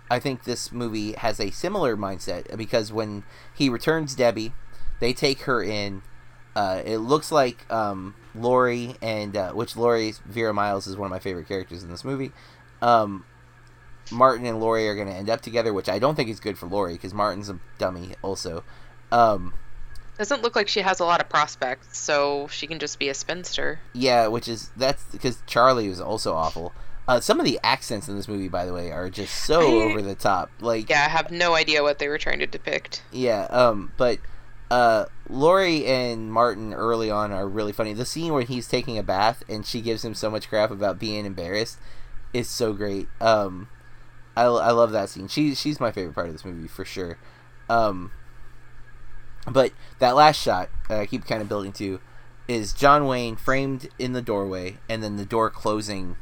I think this movie has a similar mindset because when he returns Debbie, they take her in. Uh, it looks like um, Laurie and uh, which Laurie Vera Miles is one of my favorite characters in this movie. Um, Martin and Laurie are going to end up together, which I don't think is good for Laurie because Martin's a dummy also. Um, Doesn't look like she has a lot of prospects, so she can just be a spinster. Yeah, which is that's because Charlie was also awful. Uh, some of the accents in this movie, by the way, are just so I, over the top. Like, yeah, I have no idea what they were trying to depict. Yeah, um, but uh, Laurie and Martin early on are really funny. The scene where he's taking a bath and she gives him so much crap about being embarrassed is so great. Um, I, I love that scene. She she's my favorite part of this movie for sure. Um, but that last shot uh, I keep kind of building to is John Wayne framed in the doorway and then the door closing.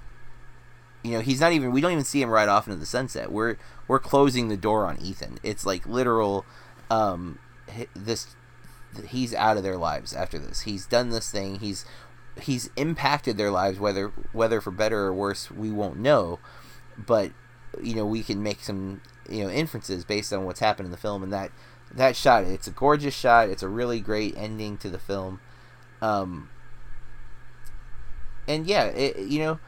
You know, he's not even. We don't even see him right off into the sunset. We're we're closing the door on Ethan. It's like literal. Um, this he's out of their lives after this. He's done this thing. He's he's impacted their lives whether whether for better or worse we won't know but you know we can make some you know inferences based on what's happened in the film and that that shot it's a gorgeous shot. It's a really great ending to the film. Um and yeah it, you know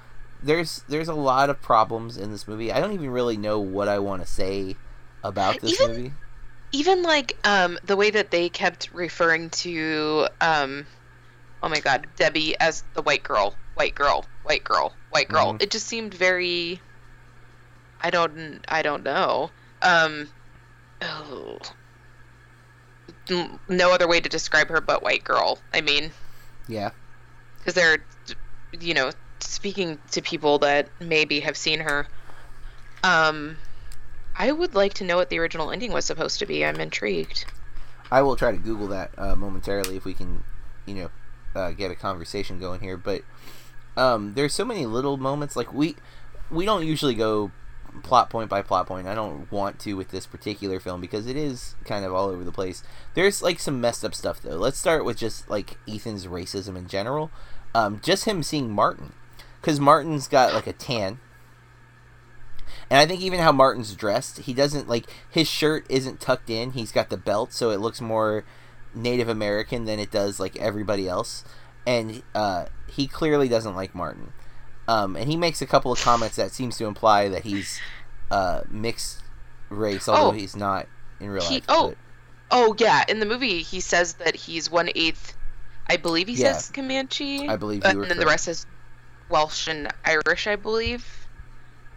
there's there's a lot of problems in this movie. I don't even really know what i want to say about this Even- movie. even like um the way that they kept referring to um oh my god debbie as the white girl white girl white girl white girl. Mhm. it just seemed very i don't i don't know um oh. No other way to describe her but white girl i mean yeah because they're you know speaking to people that maybe have seen her um i would like to know what the original ending was supposed to be i'm intrigued I will try to Google that uh, momentarily if we can, you know, uh, get a conversation going here. But um, there's so many little moments. Like we we don't usually go plot point by plot point. I don't want to with this particular film because it is kind of all over the place. There's like some messed up stuff though. Let's start with just like Ethan's racism in general. Um, just him seeing Martin, because Martin's got like a tan. And I think even how Martin's dressed, he doesn't like his shirt isn't tucked in. He's got the belt, so it looks more Native American than it does like everybody else. And uh, he clearly doesn't like Martin. Um, and he makes a couple of comments that seems to imply that he's uh, mixed race, although Oh. he's not in real He- life. oh. but- Oh yeah, in the movie he says that he's one eighth. I believe he Yeah. says Comanche. I believe and then the rest is Welsh and Irish, I believe.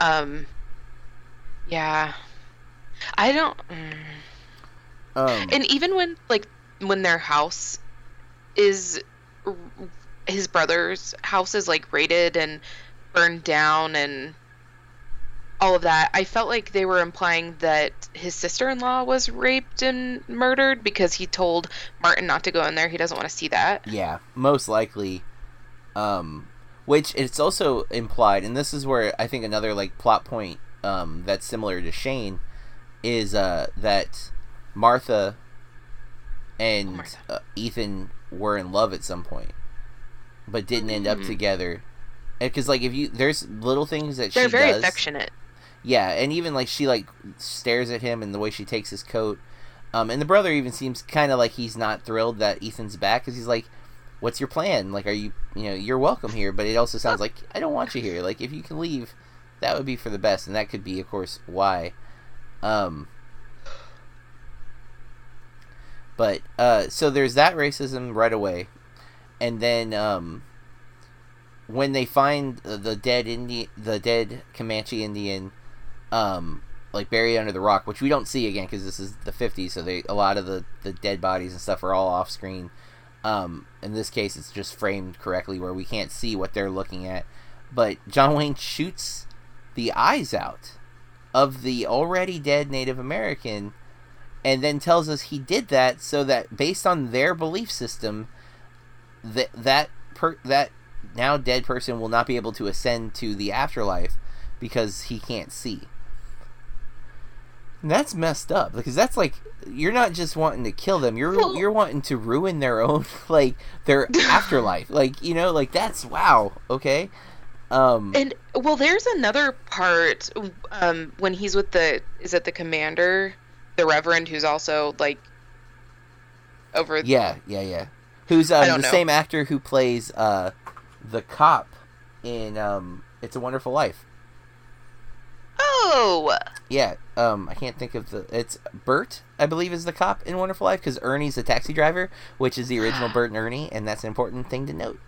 Um. Yeah. I don't. mm. um, And even when like when their house is his brother's house is like raided and burned down and all of that, I felt like they were implying that his sister-in-law was raped and murdered because he told Martin not to go in there. He doesn't want to see that. Yeah, most likely. Um, which it's also implied, and this is where I think another like plot point um, that's similar to Shane is uh, that Martha and Oh, Martha. uh, Ethan were in love at some point, but didn't end up Mm. together. Because like if you there's little things that They're very does, affectionate. yeah, and even like she like stares at him and the way she takes his coat. Um, and the brother even seems kind of like he's not thrilled that Ethan's back because he's like, "What's your plan? Like, are you you know you're welcome here?" But it also sounds like I don't want you here. Like, if you can leave, that would be for the best, and that could be, of course, why. Um, but uh, so there's that racism right away, and then um, when they find the dead Indian, the dead Comanche Indian, um, like buried under the rock, which we don't see again because this is the 50s, so they a lot of the the dead bodies and stuff are all off screen. Um, in this case, it's just framed correctly where we can't see what they're looking at. But John Wayne shoots the eyes out of the already dead Native American, and then tells us he did that so that based on their belief system, that that per that now dead person will not be able to ascend to the afterlife because he can't see. And that's messed up because that's like you're not just wanting to kill them you're Well- you're wanting to ruin their own like their afterlife like you know like that's wow okay um And well, there's another part um, when he's with the is it the commander, the Reverend, who's also like over. yeah yeah yeah who's um, the know. same actor who plays uh the cop in um it's a wonderful life Oh, yeah um i can't think of the it's bert i believe is the cop in wonderful life because ernie's the taxi driver which is the original bert and ernie and that's an important thing to note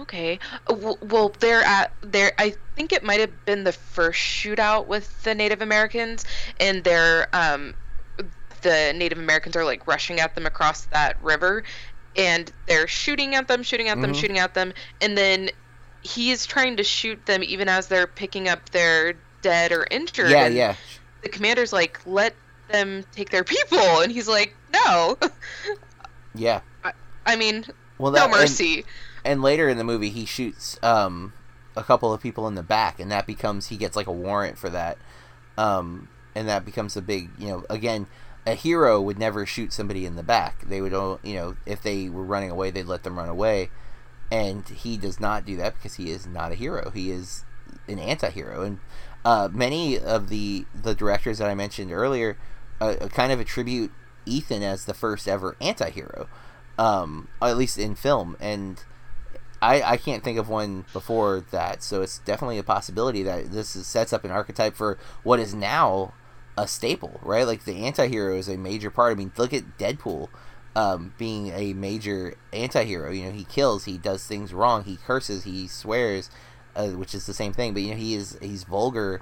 okay. Uh, Well, they're at there. I think it might have been the first shootout with the Native Americans, and they're um, the Native Americans are like rushing at them across that river, and they're shooting at them, shooting at them, Mhm. shooting at them, and then he's trying to shoot them even as they're picking up their dead or injured. yeah and yeah the commander's like, let them take their people, and he's like, no. yeah I mean, well no and- mercy. and later in the movie he shoots um a couple of people in the back and that becomes he gets like a warrant for that um and that becomes a big you know again a hero would never shoot somebody in the back. They would you know if they were running away they'd let them run away. And he does not do that because he is not a hero. He is an anti-hero. And uh, many of the the directors that i mentioned earlier a, a kind of attribute Ethan as the first ever anti-hero, um, at least in film, and I I can't think of one before that. So it's definitely a possibility that this is, sets up an archetype for what is now a staple, right? Like the anti-hero is a major part. I mean, look at Deadpool. Um, being a major anti-hero you know he kills he does things wrong he curses he swears uh, which is the same thing but you know he is he's vulgar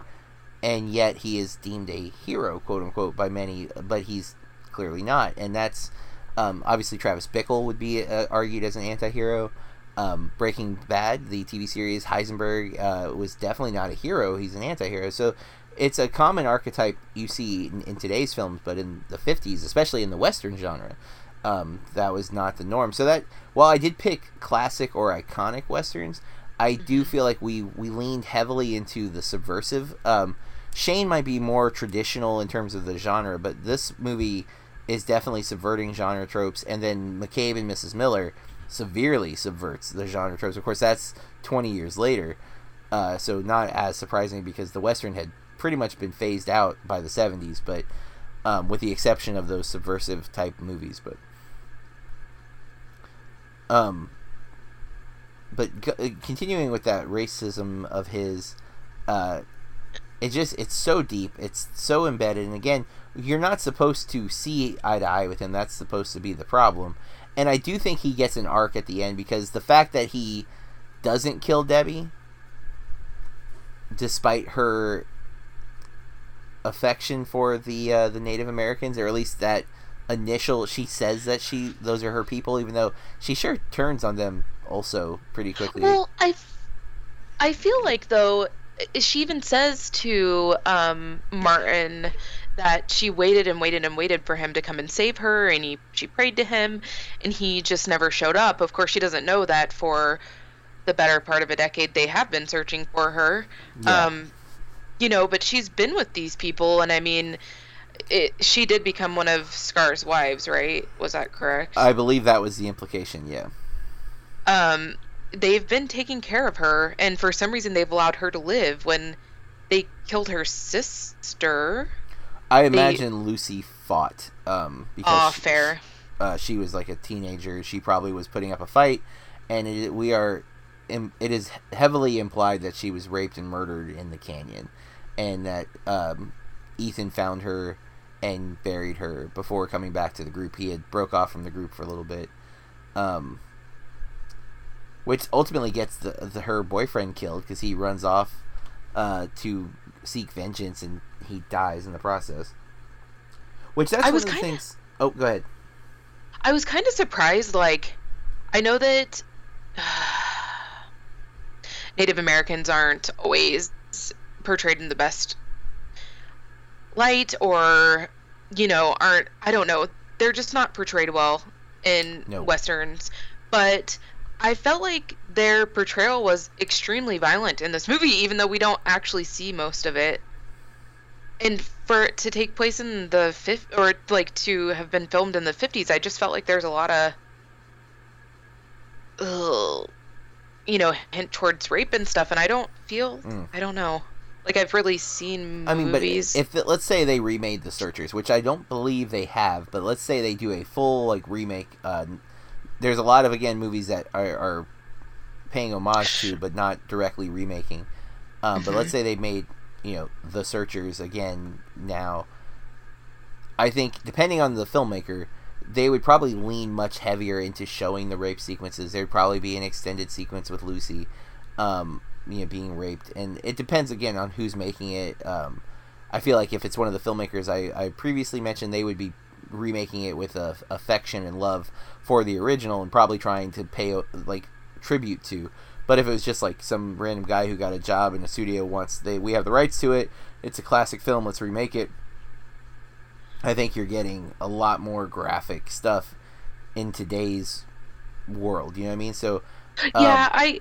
and yet he is deemed a hero quote unquote by many but he's clearly not, and that's um, obviously Travis Bickle would be uh, argued as an anti-hero. Um, Breaking Bad, the TV series, Heisenberg uh, was definitely not a hero; he's an anti-hero. So it's a common archetype you see in, in today's films, but in the '50s, especially in the Western genre, um, that was not the norm. So that while I did pick classic or iconic westerns, I do mm-hmm. feel like we we leaned heavily into the subversive. Um, Shane might be more traditional in terms of the genre, but this movie is definitely subverting genre tropes. And then McCabe and Mrs. Miller severely subverts the genre tropes. Of course, that's 20 years later, uh, so not as surprising because the Western had pretty much been phased out by the 70s, but um, with the exception of those subversive type movies. But um, but c- continuing with that racism of his, uh, it just it's so deep it's so embedded and again you're not supposed to see eye to eye with him that's supposed to be the problem and i do think he gets an arc at the end because the fact that he doesn't kill debbie despite her affection for the uh, the native americans or at least that initial she says that she those are her people even though she sure turns on them also pretty quickly well i I feel like though she even says to um, Martin that she waited and waited and waited for him to come and save her, and he she prayed to him, and he just never showed up. Of course, she doesn't know that for the better part of a decade they have been searching for her. Yeah. Um, you know, but she's been with these people, and I mean. It, she did become one of Scar's wives, right? Was that correct? I believe that was the implication. Yeah. Um, they've been taking care of her, and for some reason they've allowed her to live when they killed her sister. I imagine they... Lucy fought um, because oh, she, fair. Uh, she was like a teenager. She probably was putting up a fight, and it, we are. It is heavily implied that she was raped and murdered in the canyon, and that um, Ethan found her and buried her before coming back to the group. He had broke off from the group for a little bit. Um, which ultimately gets the, the her boyfriend killed because he runs off uh, to seek vengeance and he dies in the process. Which that's I was one of the things. Oh, go ahead. I was kind of surprised. Like, I know that uh, Native Americans aren't always portrayed in the best light, or you know, aren't. I don't know. They're just not portrayed well in no. westerns. But I felt like their portrayal was extremely violent in this movie, even though we don't actually see most of it. And for it to take place in the fifth, or like to have been filmed in the fifties, I just felt like there's a lot of, ugh, you know, hint towards rape and stuff. And I don't feel, mm. I don't know, like I've really seen. I mean, movies. but if let's say they remade The Searchers, which I don't believe they have, but let's say they do a full like remake, uh, there's a lot of again movies that are, are paying homage to, but not directly remaking. Um, but let's mm-hmm. say they made you know the Searchers again now. I think depending on the filmmaker, they would probably lean much heavier into showing the rape sequences. There'd probably be an extended sequence with Lucy, um, you know, being raped, and it depends again on who's making it. Um, I feel like if it's one of the filmmakers I, I previously mentioned, they would be remaking it with a, affection and love for the original and probably trying to pay like tribute to. But if it was just like some random guy who got a job in a studio once they we have the rights to it, it's a classic film, let's remake it. I think you're getting a lot more graphic stuff in today's world. You know what I mean? So um, yeah, I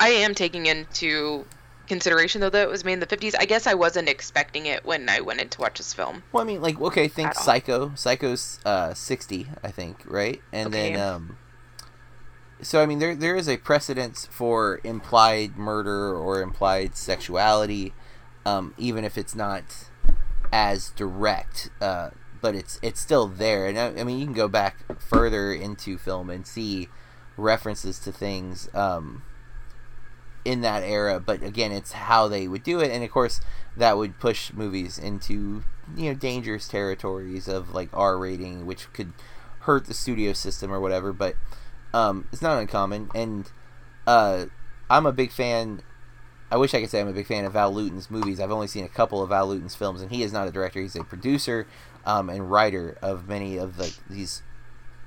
I am taking into consideration though that it was made in the 50s i guess i wasn't expecting it when i went in to watch this film. Well i mean like okay think psycho. Psycho's uh 60 i think right? And okay. then um so i mean there there is a precedence for implied murder or implied sexuality um even if it's not as direct, uh, but it's it's still there. And I, I, mean, you can go back further into film and see references to things um, in that era. But again, it's how they would do it, and of course, that would push movies into you know dangerous territories of like R rating, which could hurt the studio system or whatever. But um, it's not uncommon, and uh, I'm a big fan. I wish I could say I'm a big fan of Val Lewton's movies. I've only seen a couple of Val Lewton's films, and he is not a director; he's a producer um, and writer of many of the these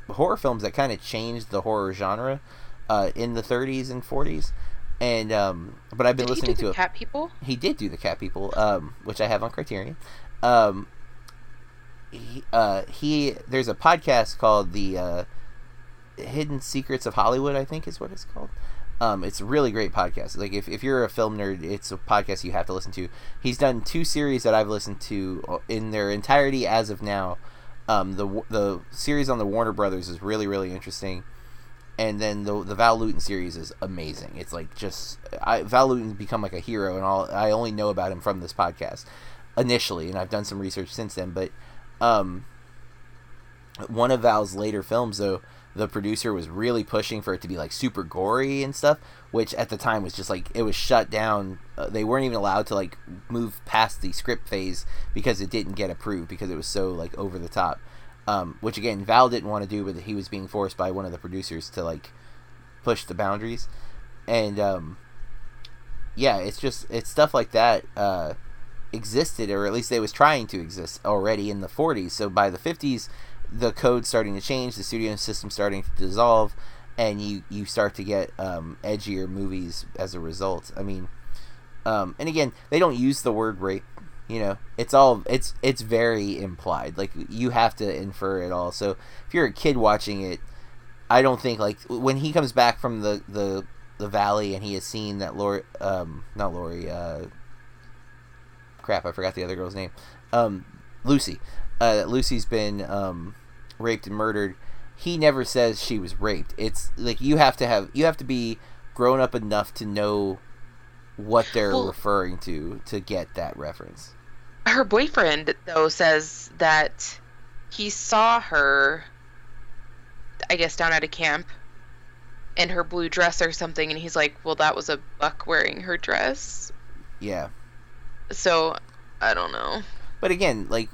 horror films that kind of changed the horror genre uh, in the 30s and 40s. And um, but I've been did listening to a, Cat People. He did do the Cat People, um, which I have on Criterion. Um, he, uh, he there's a podcast called the uh, Hidden Secrets of Hollywood, I think is what it's called. Um, it's a really great podcast. Like if, if you're a film nerd, it's a podcast you have to listen to. He's done two series that I've listened to uh, in their entirety as of now. Um, the the series on the Warner Brothers is really really interesting, and then the the Val Lewton series is amazing. It's like just I, Val Lewton's become like a hero, and all I only know about him from this podcast initially, and I've done some research since then. But um, one of Val's later films though the producer was really pushing for it to be like super gory and stuff which at the time was just like it was shut down uh, they weren't even allowed to like move past the script phase because it didn't get approved because it was so like over the top um, which again val didn't want to do but he was being forced by one of the producers to like push the boundaries and um, yeah it's just it's stuff like that uh, existed or at least they was trying to exist already in the 40s so by the 50s the code starting to change, the studio system starting to dissolve, and you you start to get um, edgier movies as a result. I mean, um, and again, they don't use the word rape. You know, it's all it's it's very implied. Like you have to infer it all. So if you're a kid watching it, I don't think like when he comes back from the the, the valley and he has seen that Laurie, um, not Laurie, uh, crap, I forgot the other girl's name, um, Lucy. Uh, Lucy's been um, raped and murdered, he never says she was raped. It's like you have to have you have to be grown up enough to know what they're well, referring to to get that reference. Her boyfriend though says that he saw her I guess down at a camp in her blue dress or something and he's like, "Well, that was a buck wearing her dress." Yeah. So, I don't know. But again, like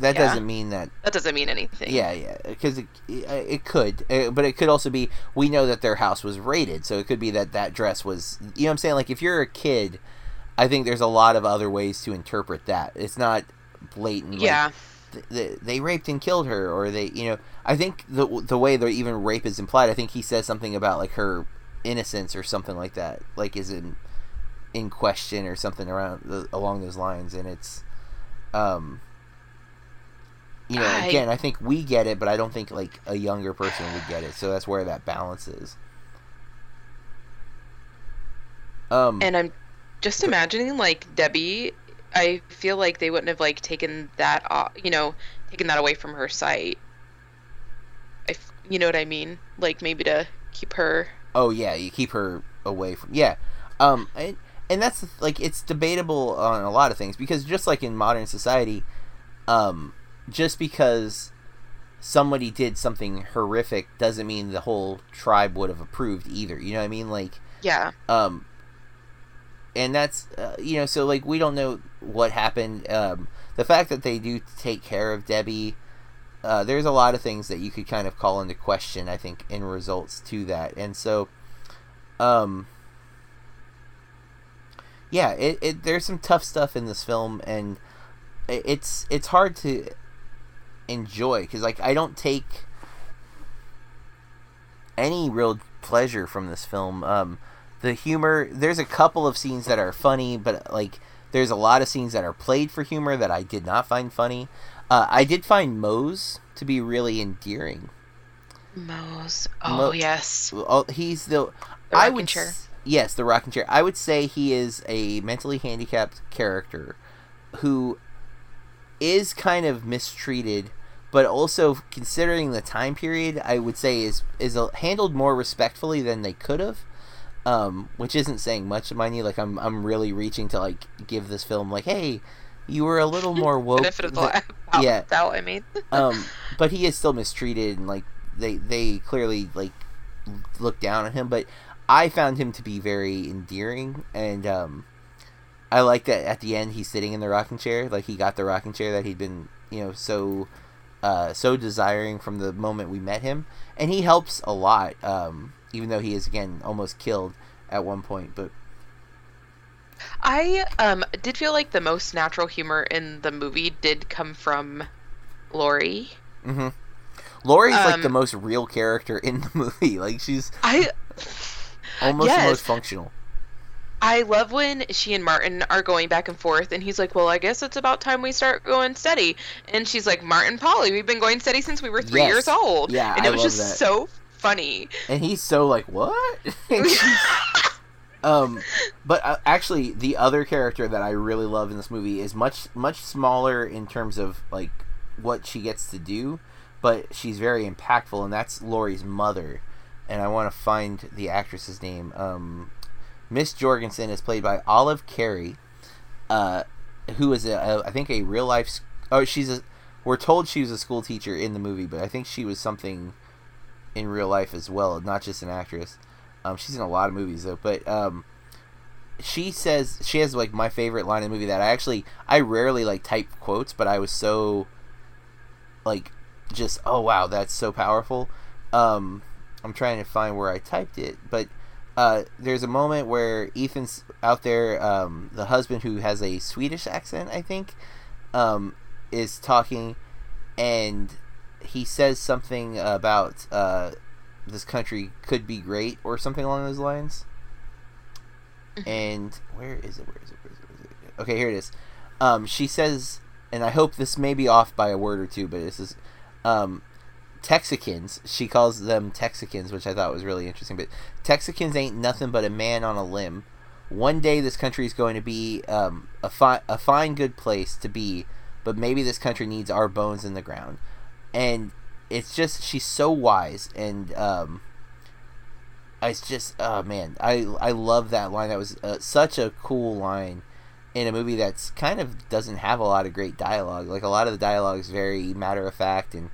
that yeah. doesn't mean that that doesn't mean anything yeah yeah because it, it could uh, but it could also be we know that their house was raided so it could be that that dress was you know what i'm saying like if you're a kid i think there's a lot of other ways to interpret that it's not blatant like, yeah th- they raped and killed her or they you know i think the the way that even rape is implied i think he says something about like her innocence or something like that like is in in question or something around the, along those lines and it's um you know, I, again, I think we get it, but I don't think like a younger person would get it. So that's where that balance is. Um, and I'm just imagining like Debbie. I feel like they wouldn't have like taken that off, you know, taken that away from her sight. I, you know what I mean? Like maybe to keep her. Oh yeah, you keep her away from yeah. Um, and, and that's like it's debatable on a lot of things because just like in modern society, um, just because somebody did something horrific doesn't mean the whole tribe would have approved either. You know what I mean? Like yeah. Um and that's uh, you know so like we don't know what happened um the fact that they do take care of Debbie uh, there's a lot of things that you could kind of call into question I think in results to that. And so um yeah, it, it there's some tough stuff in this film and it's it's hard to enjoy because like I don't take any real pleasure from this film. Um, the humor, there's a couple of scenes that are funny, but like there's a lot of scenes that are played for humor that I did not find funny. Uh, I did find Mose to be really endearing. Mose, oh Mo- yes, oh, he's the, the I would chair. yes, the rocking chair. I would say he is a mentally handicapped character who is kind of mistreated but also considering the time period, I would say is is handled more respectfully than they could have. Um, which isn't saying much, mind you. Like I'm I'm really reaching to like give this film like, hey, you were a little more woke. Benefit of the th- yeah. doubt, I mean. um, but he is still mistreated, and like they they clearly like look down on him. But I found him to be very endearing, and um, I like that at the end he's sitting in the rocking chair, like he got the rocking chair that he'd been you know so uh, so desiring from the moment we met him, and he helps a lot. Um, even though he is again almost killed at one point, but I um did feel like the most natural humor in the movie did come from Laurie. hmm Laurie's like the Um, most real character in the movie. Like she's I almost the most functional. I love when she and Martin are going back and forth, and he's like, "Well, I guess it's about time we start going steady." And she's like, "Martin, Pawley, we've been going steady since we were three Yes. years old." Yeah, and I it was love just that. so funny. and he's so like what? Um but uh, actually the other character that i really love in this movie is much much smaller in terms of like what she gets to do but she's very impactful and that's Laurie's mother. And i want to find the actress's name. Um miss jorgensen is played by olive carey uh who is a, a i think a real life oh she's a we're told she was a school teacher in the movie but i think she was something in real life as well, not just an actress. Um, she's in a lot of movies though, but um, she says she has like my favorite line in the movie that I actually I rarely like type quotes, but I was so like just oh wow that's so powerful. Um, I'm trying to find where I typed it, but uh, there's a moment where Ethan's out there, um, the husband who has a Swedish accent, I think, um, is talking, and he says something about uh, this country could be great or something along those lines. Mhm. And where is it? Where is it? Where is it? Where is it? Okay, here it is. Um, she says, and I hope this may be off by a word or two, but this is um, Texicans. She calls them Texicans, which I thought was really interesting. But Texicans ain't nothing but a man on a limb. One day this country is going to be um, a, fi- a fine, good place to be, but maybe this country needs our bones in the ground. And it's just, she's so wise. And um, it's just, oh man, I, I love that line. That was uh, such a cool line in a movie that's kind of doesn't have a lot of great dialogue. Like a lot of the dialogue is very matter of fact and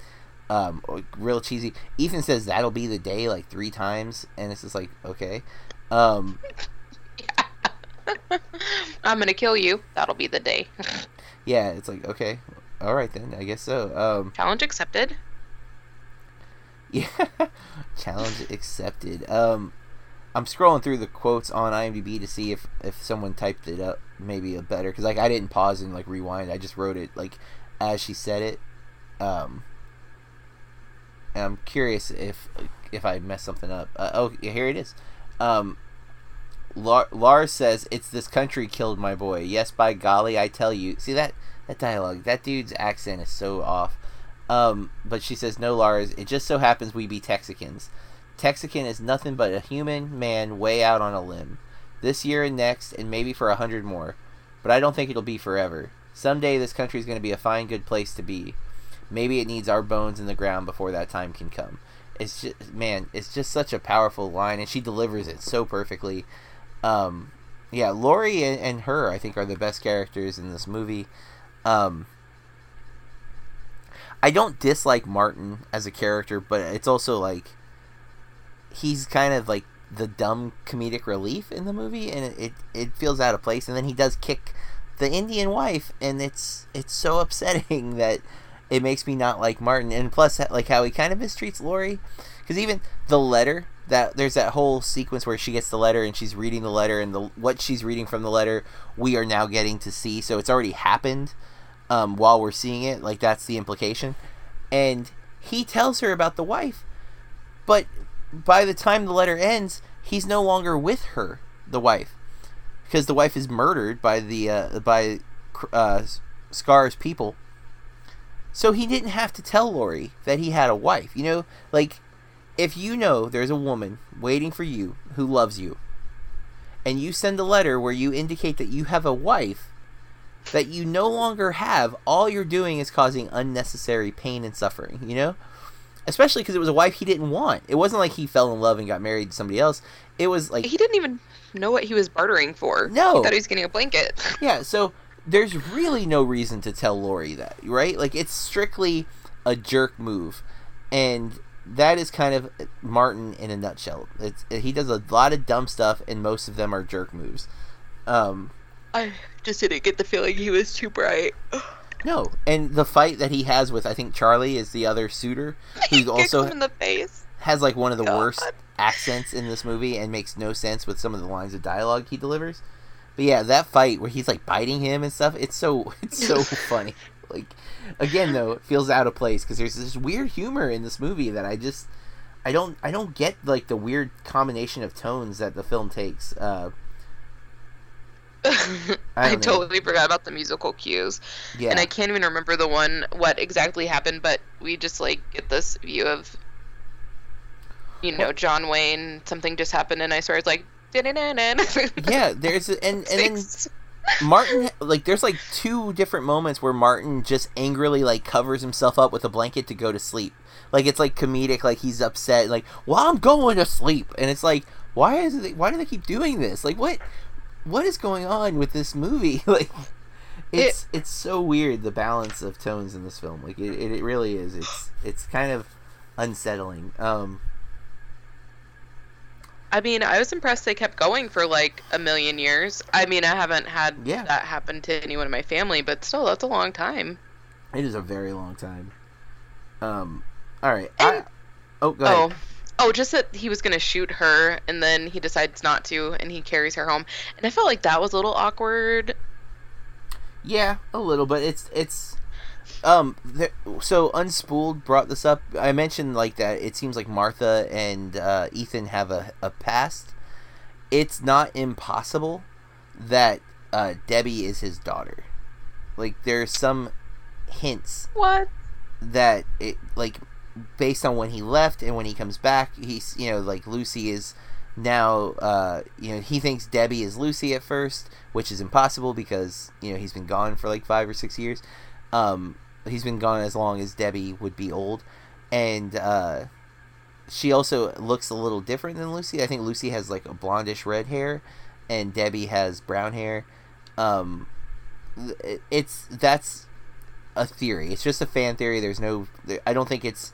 um, real cheesy. Ethan says that'll be the day like three times, and it's just like okay. Um, I'm gonna kill you. That'll be the day. yeah, it's like okay, all right then, I guess so. Um, Challenge accepted. yeah, challenge accepted. Um, I'm scrolling through the quotes on IMDb to see if if someone typed it up maybe a better because like I didn't pause and like rewind. I just wrote it like as she said it. Um, and I'm curious if if I messed something up. Uh, oh, here it is. Um, Lars says, "It's this country killed my boy. Yes, by golly, I tell you." See that that dialogue? That dude's accent is so off. Um, but she says, "No, Lars. It just so happens we be Texicans. Texican is nothing but a human man way out on a limb. This year and next, and maybe for a hundred more. But I don't think it'll be forever. Someday this country is going to be a fine, good place to be. Maybe it needs our bones in the ground before that time can come." It's just man, it's just such a powerful line, and she delivers it so perfectly. Um, yeah, Laurie and, and her, I think, are the best characters in this movie. Um, I don't dislike Martin as a character, but it's also like he's kind of like the dumb comedic relief in the movie, and it, it, it feels out of place. And then he does kick the Indian wife, and it's it's so upsetting that it makes me not like Martin. And plus, like how he kind of mistreats Laurie, because even the letter that there's that whole sequence where she gets the letter and she's reading the letter, and the what she's reading from the letter we are now getting to see. So it's already happened um, while we're seeing it. Like that's the implication. And he tells her about the wife, but by the time the letter ends, he's no longer with her, the wife, because the wife is murdered by the uh, by uh, Scar's people. So he didn't have to tell Laurie that he had a wife. You know, like if you know there's a woman waiting for you who loves you, and you send a letter where you indicate that you have a wife that you no longer have, all you're doing is causing unnecessary pain and suffering, you know? Especially because it was a wife he didn't want. It wasn't like he fell in love and got married to somebody else. It was like. He didn't even know what he was bartering for. No. He thought he was getting a blanket. Yeah, so there's really no reason to tell Laurie that, right? Like it's strictly a jerk move, and that is kind of Martin in a nutshell. It's he does a lot of dumb stuff, and most of them are jerk moves. Um, I just didn't get the feeling he was too bright. no, and the fight that he has with I think Charlie is the other suitor, who also in the face. has like one of the God. worst accents in this movie and makes no sense with some of the lines of dialogue he delivers. But yeah, that fight where he's like biting him and stuff, it's so it's so funny. Like again though, it feels out of place because there's this weird humor in this movie that I just I don't I don't get like the weird combination of tones that the film takes. Uh, I, I totally forgot about the musical cues. Yeah. And I can't even remember the one what exactly happened, but we just like get this view of you know, John Wayne, something just happened and I swear it's like yeah, there's and and then Martin like there's like two different moments where Martin just angrily like covers himself up with a blanket to go to sleep. Like it's like comedic, like he's upset, like well I'm going to sleep, and it's like why is it? Why do they keep doing this? Like what? What is going on with this movie? Like it's it, it's so weird the balance of tones in this film. Like it, it, it really is. It's it's kind of unsettling. Um, I mean, I was impressed they kept going for like a million years. I mean, I haven't had yeah. that happen to anyone in my family, but still, that's a long time. It is a very long time. Um, all right. And, I, oh, go ahead. Oh, just that he was gonna shoot her, and then he decides not to, and he carries her home. And I felt like that was a little awkward. Yeah, a little, but it's it's um, there, so Unspooled brought this up. I mentioned like that. It seems like Martha and uh, Ethan have a, a past. It's not impossible that uh, Debbie is his daughter. Like there's some hints. What? That it like based on when he left and when he comes back, he's you know like Lucy is now uh, you know he thinks Debbie is Lucy at first, which is impossible because you know he's been gone for like five or six years. Um, he's been gone as long as Debbie would be old, and uh, she also looks a little different than Lucy. I think Lucy has like a blondish red hair, and Debbie has brown hair. Um, it's that's a theory. It's just a fan theory. There's no. I don't think it's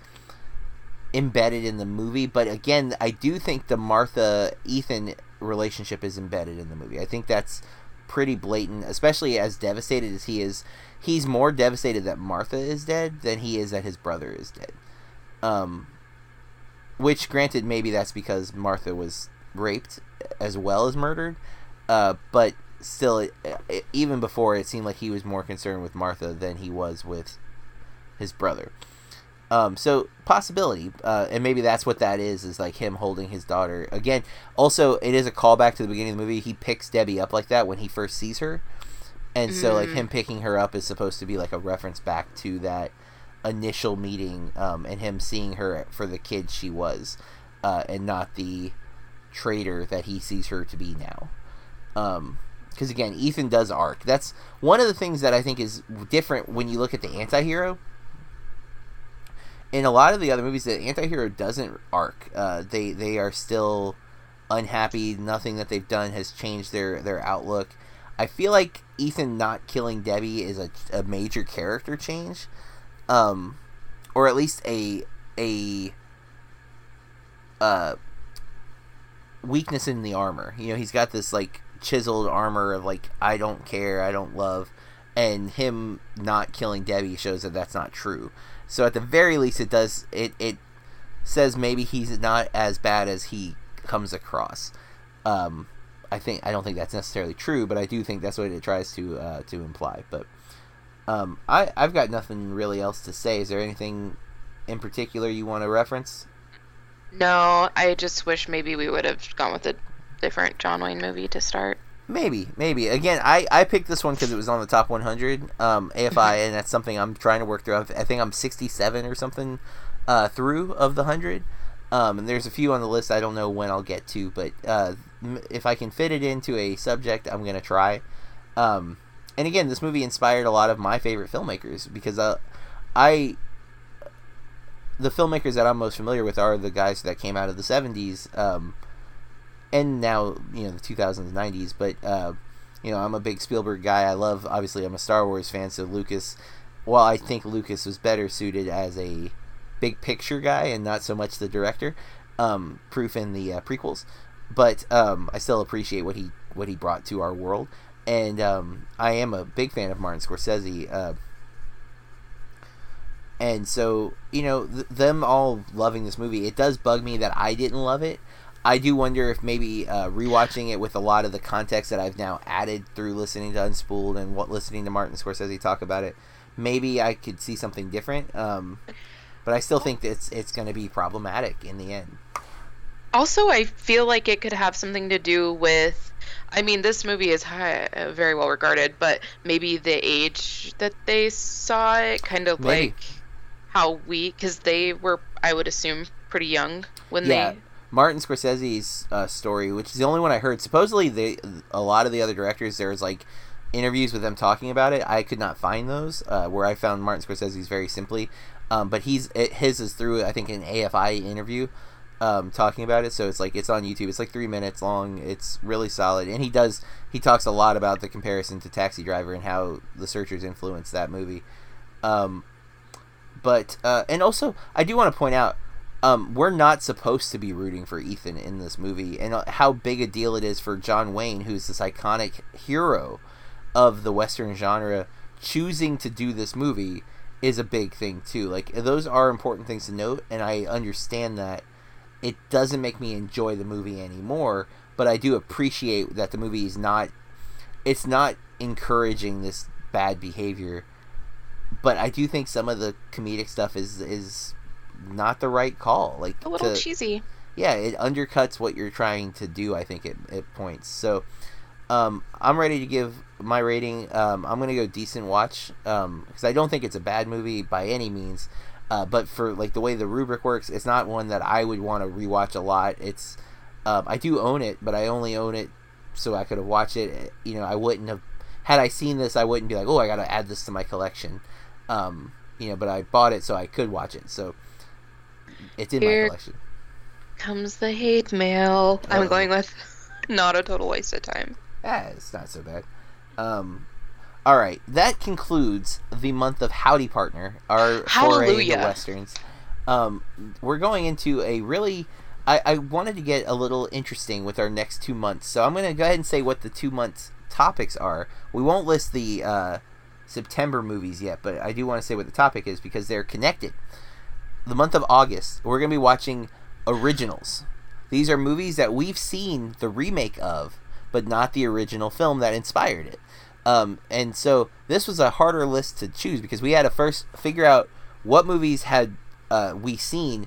embedded in the movie. But again, I do think the Martha Ethan relationship is embedded in the movie. I think that's pretty blatant, especially as devastated as he is he's more devastated that Martha is dead than he is that his brother is dead. Um, which, granted, maybe that's because Martha was raped as well as murdered. Uh, but still, it, it, even before, it seemed like he was more concerned with Martha than he was with his brother. Um, so possibility, uh, and maybe that's what that is, is like him holding his daughter again. Also, it is a callback to the beginning of the movie. He picks Debbie up like that when he first sees her, and so like mm. him picking her up is supposed to be like a reference back to that initial meeting um, and him seeing her for the kid she was uh, and not the traitor that he sees her to be now because um, again ethan does arc that's one of the things that i think is different when you look at the anti-hero in a lot of the other movies the anti-hero doesn't arc. Uh, they they are still unhappy. Nothing that they've done has changed their their outlook. I feel like Ethan not killing Debbie is a, a major character change, um, or at least a a uh, weakness in the armor. You know, he's got this like chiseled armor of like I don't care, I don't love, and him not killing Debbie shows that that's not true. So at the very least, it does it it says maybe he's not as bad as he comes across. Um, I think I don't think that's necessarily true, but I do think that's what it tries to uh, to imply. But um, I I've got nothing really else to say. Is there anything in particular you want to reference? No, I just wish maybe we would have gone with a different John Wayne movie to start. Maybe, maybe. Again, I, I picked this one because it was on the top 100 um, AFI, and that's something I'm trying to work through. I think I'm 67 or something uh, through of the 100. Um, and there's a few on the list I don't know when I'll get to, but uh, if I can fit it into a subject, I'm gonna try. Um, and again, this movie inspired a lot of my favorite filmmakers because uh, I the filmmakers that I'm most familiar with are the guys that came out of the 70s um, and now you know the 2000s 90s but uh, you know, I'm a big Spielberg guy. I love, obviously, I'm a Star Wars fan, so Lucas. While I think Lucas was better suited as a big picture guy and not so much the director, um, proof in the uh, prequels, but um, I still appreciate what he what he brought to our world, and um, I am a big fan of Martin Scorsese. Uh, and so you know th- them all loving this movie it does bug me that i didn't love it i do wonder if maybe uh, rewatching it with a lot of the context that i've now added through listening to unspooled and what listening to martin scorsese talk about it maybe i could see something different um, but i still think that it's, it's going to be problematic in the end also i feel like it could have something to do with I mean, this movie is high, uh, very well regarded, but maybe the age that they saw it, kind of maybe. like how we because they were I would assume pretty young when yeah. they Martin Scorsese's uh, story, which is the only one I heard. Supposedly, they a lot of the other directors there's like interviews with them talking about it. I could not find those. Uh, where I found Martin Scorsese's very simply, um, but he's it, his is through I think an AFI interview. Um, talking about it, so it's like it's on YouTube. It's like three minutes long. It's really solid, and he does he talks a lot about the comparison to Taxi Driver and how the Searchers influenced that movie. Um, but uh, and also I do want to point out um, we're not supposed to be rooting for Ethan in this movie, and uh, how big a deal it is for John Wayne, who's this iconic hero of the Western genre, choosing to do this movie is a big thing too. Like those are important things to note, and I understand that it doesn't make me enjoy the movie anymore, but I do appreciate that the movie is not. It's not encouraging this bad behavior but I do think some of the comedic stuff is is not the right call. Like a little to, cheesy. Yeah, it undercuts what you're trying to do. I think it at points. So, um, I'm ready to give my rating. Um, I'm gonna go decent watch because um, I don't think it's a bad movie by any means. Uh, but for like the way the rubric works, it's not one that I would want to rewatch a lot. It's um, I do own it, but I only own it so I could have watched it. You know, I wouldn't have had I seen this. I wouldn't be like, oh, I got to add this to my collection. Um, you know, but I bought it so I could watch it. So it's in Here my collection. Comes the hate mail. Uh, I'm going with not a total waste of time. Yeah, it's not so bad. Um, all right, that concludes the month of Howdy Partner, our Hallelujah. foray into westerns. Um, we're going into a really. I, I wanted to get a little interesting with our next two months, so I'm going to go ahead and say what the two months topics are. We won't list the uh, September movies yet, but I do want to say what the topic is because they're connected. The month of August, we're going to be watching originals. These are movies that we've seen the remake of, but not the original film that inspired it. Um, and so this was a harder list to choose because we had to first figure out what movies had uh, we seen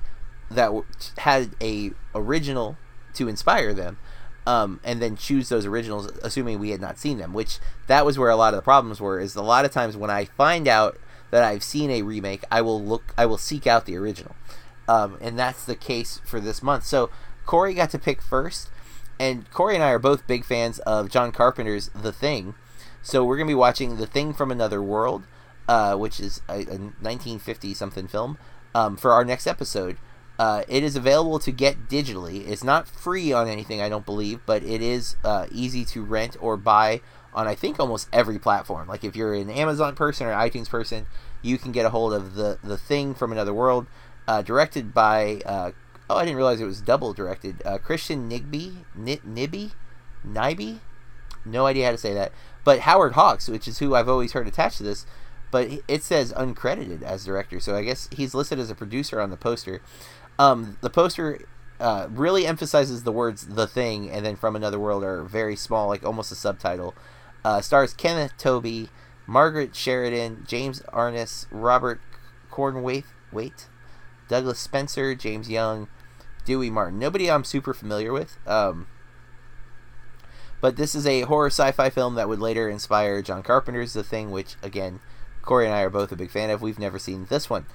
that w- had a original to inspire them, um, and then choose those originals, assuming we had not seen them. Which that was where a lot of the problems were. Is a lot of times when I find out that I've seen a remake, I will look, I will seek out the original, um, and that's the case for this month. So Corey got to pick first, and Corey and I are both big fans of John Carpenter's The Thing. So we're gonna be watching The Thing from Another World, uh, which is a, a 1950 something film, um, for our next episode. Uh, it is available to get digitally. It's not free on anything, I don't believe, but it is uh, easy to rent or buy on I think almost every platform. Like if you're an Amazon person or iTunes person, you can get a hold of the the thing from another world, uh, directed by uh, oh I didn't realize it was double directed. Uh, Christian Nigby, N- Nibby, Nibby, no idea how to say that. But Howard Hawks, which is who I've always heard attached to this, but it says uncredited as director, so I guess he's listed as a producer on the poster. Um, the poster uh, really emphasizes the words "the thing" and then "from another world" are very small, like almost a subtitle. Uh, stars Kenneth Tobey, Margaret Sheridan, James Arness, Robert Cornwaith, wait, Douglas Spencer, James Young, Dewey Martin. Nobody I'm super familiar with. Um, but this is a horror sci-fi film that would later inspire John Carpenter's The Thing, which again, Corey and I are both a big fan of. We've never seen this one.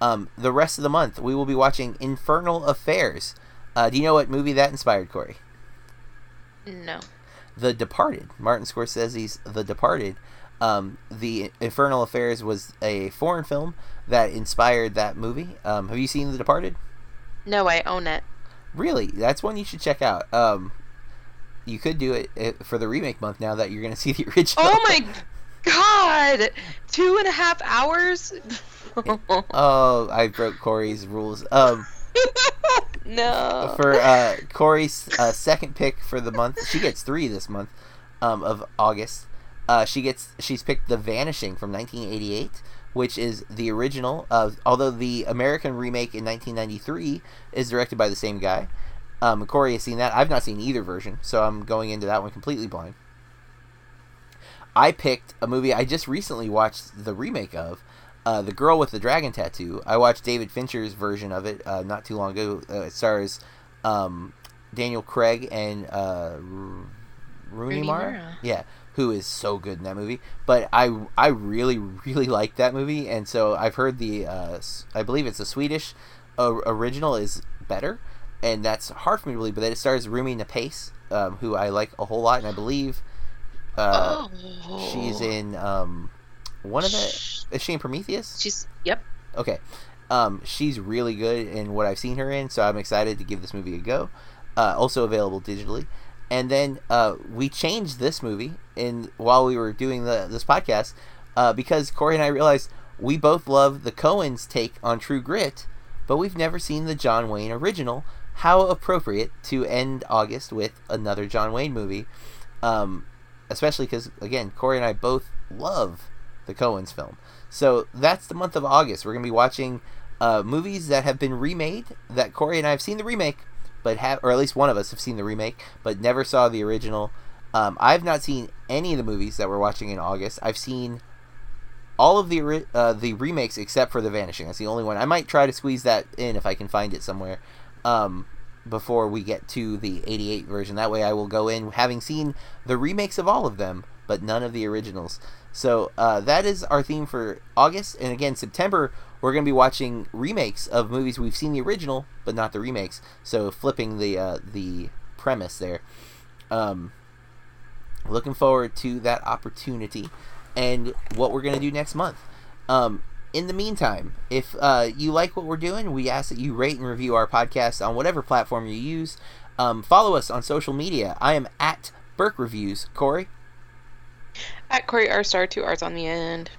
Um, the rest of the month, we will be watching Infernal Affairs. Uh, do you know what movie that inspired, Corey? No. The Departed. Martin Scorsese's The Departed. Um, the Infernal Affairs was a foreign film that inspired that movie. Um, have you seen The Departed? No, I own it. Really? That's one you should check out. Um, you could do it uh, for the remake month now that you're going to see the original. Oh my god! Two and a half hours? oh, I broke Corey's rules. Um, no. for uh, Corey's uh, second pick for the month, she gets three this month um, of August. Uh, she gets she's picked The Vanishing from 1988, which is the original. Uh, although the American remake in 1993 is directed by the same guy. Um, Corey has seen that. I've not seen either version, so I'm going into that one completely blind. I picked a movie I just recently watched the remake of, uh, The Girl with the Dragon Tattoo. I watched David Fincher's version of it uh, not too long ago. Uh, it stars um, Daniel Craig and uh, R- Rooney, Mara. Mara. Yeah, who is so good in that movie. But I I really really like that movie, and so I've heard the uh, I believe it's the Swedish uh, original is better, and that's hard for me to believe. But then it stars Rumi Napace, um, who I like a whole lot, and I believe uh, oh. she's in um, one of the. Is she in Prometheus? She's yep. Okay. Um, she's really good in what I've seen her in, so I'm excited to give this movie a go. Uh, also available digitally. And then uh, we changed this movie in while we were doing the this podcast uh, because Corey and I realized we both love the Coens' take on True Grit, but we've never seen the John Wayne original. How appropriate to end August with another John Wayne movie, um, especially because again Corey and I both love the Coens film. So that's the month of August. We're gonna be watching uh, movies that have been remade. That Corey and I have seen the remake, but have, or at least one of us have seen the remake, but never saw the original. Um, I've not seen any of the movies that we're watching in August. I've seen all of the uh, the remakes except for The Vanishing. That's the only one. I might try to squeeze that in if I can find it somewhere. Um, before we get to the 88 version. That way I will go in having seen the remakes of all of them, but none of the originals. So uh, that is our theme for August. And again, September, we're going to be watching remakes of movies we've seen the original, but not the remakes. So flipping the, uh, the premise there. Um, looking forward to that opportunity and what we're going to do next month. Um, in the meantime, if uh, you like what we're doing, we ask that you rate and review our podcast on whatever platform you use. Um, follow us on social media. I am at Burke Reviews. Corey? At Corey R Star, two R's on the end.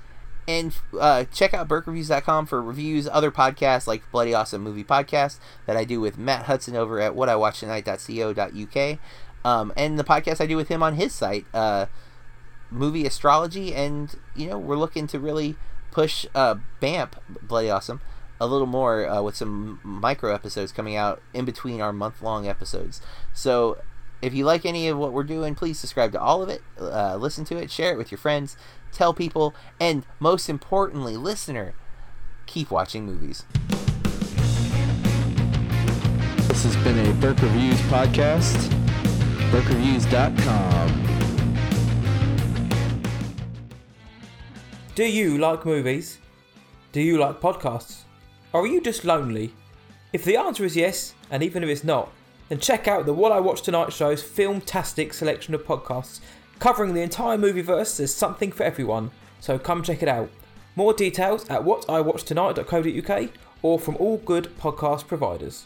And uh, check out BurkeReviews.com for reviews, other podcasts like Bloody Awesome Movie Podcast that I do with Matt Hudson over at whatIwatchtonight.co.uk. Um, and the podcast I do with him on his site, uh, Movie Astrology. And, you know, we're looking to really push uh, BAMP, Bloody Awesome, a little more uh, with some micro episodes coming out in between our month long episodes. So if you like any of what we're doing, please subscribe to all of it, uh, listen to it, share it with your friends, tell people, and most importantly, listener, keep watching movies. This has been a Burke Reviews podcast. BurkeReviews.com. Do you like movies? Do you like podcasts? Or are you just lonely? If the answer is yes, and even if it's not, then check out the What I Watch Tonight show's filmtastic selection of podcasts covering the entire movieverse. There's something for everyone, so come check it out. More details at whatiwatchtonight.co.uk or from all good podcast providers.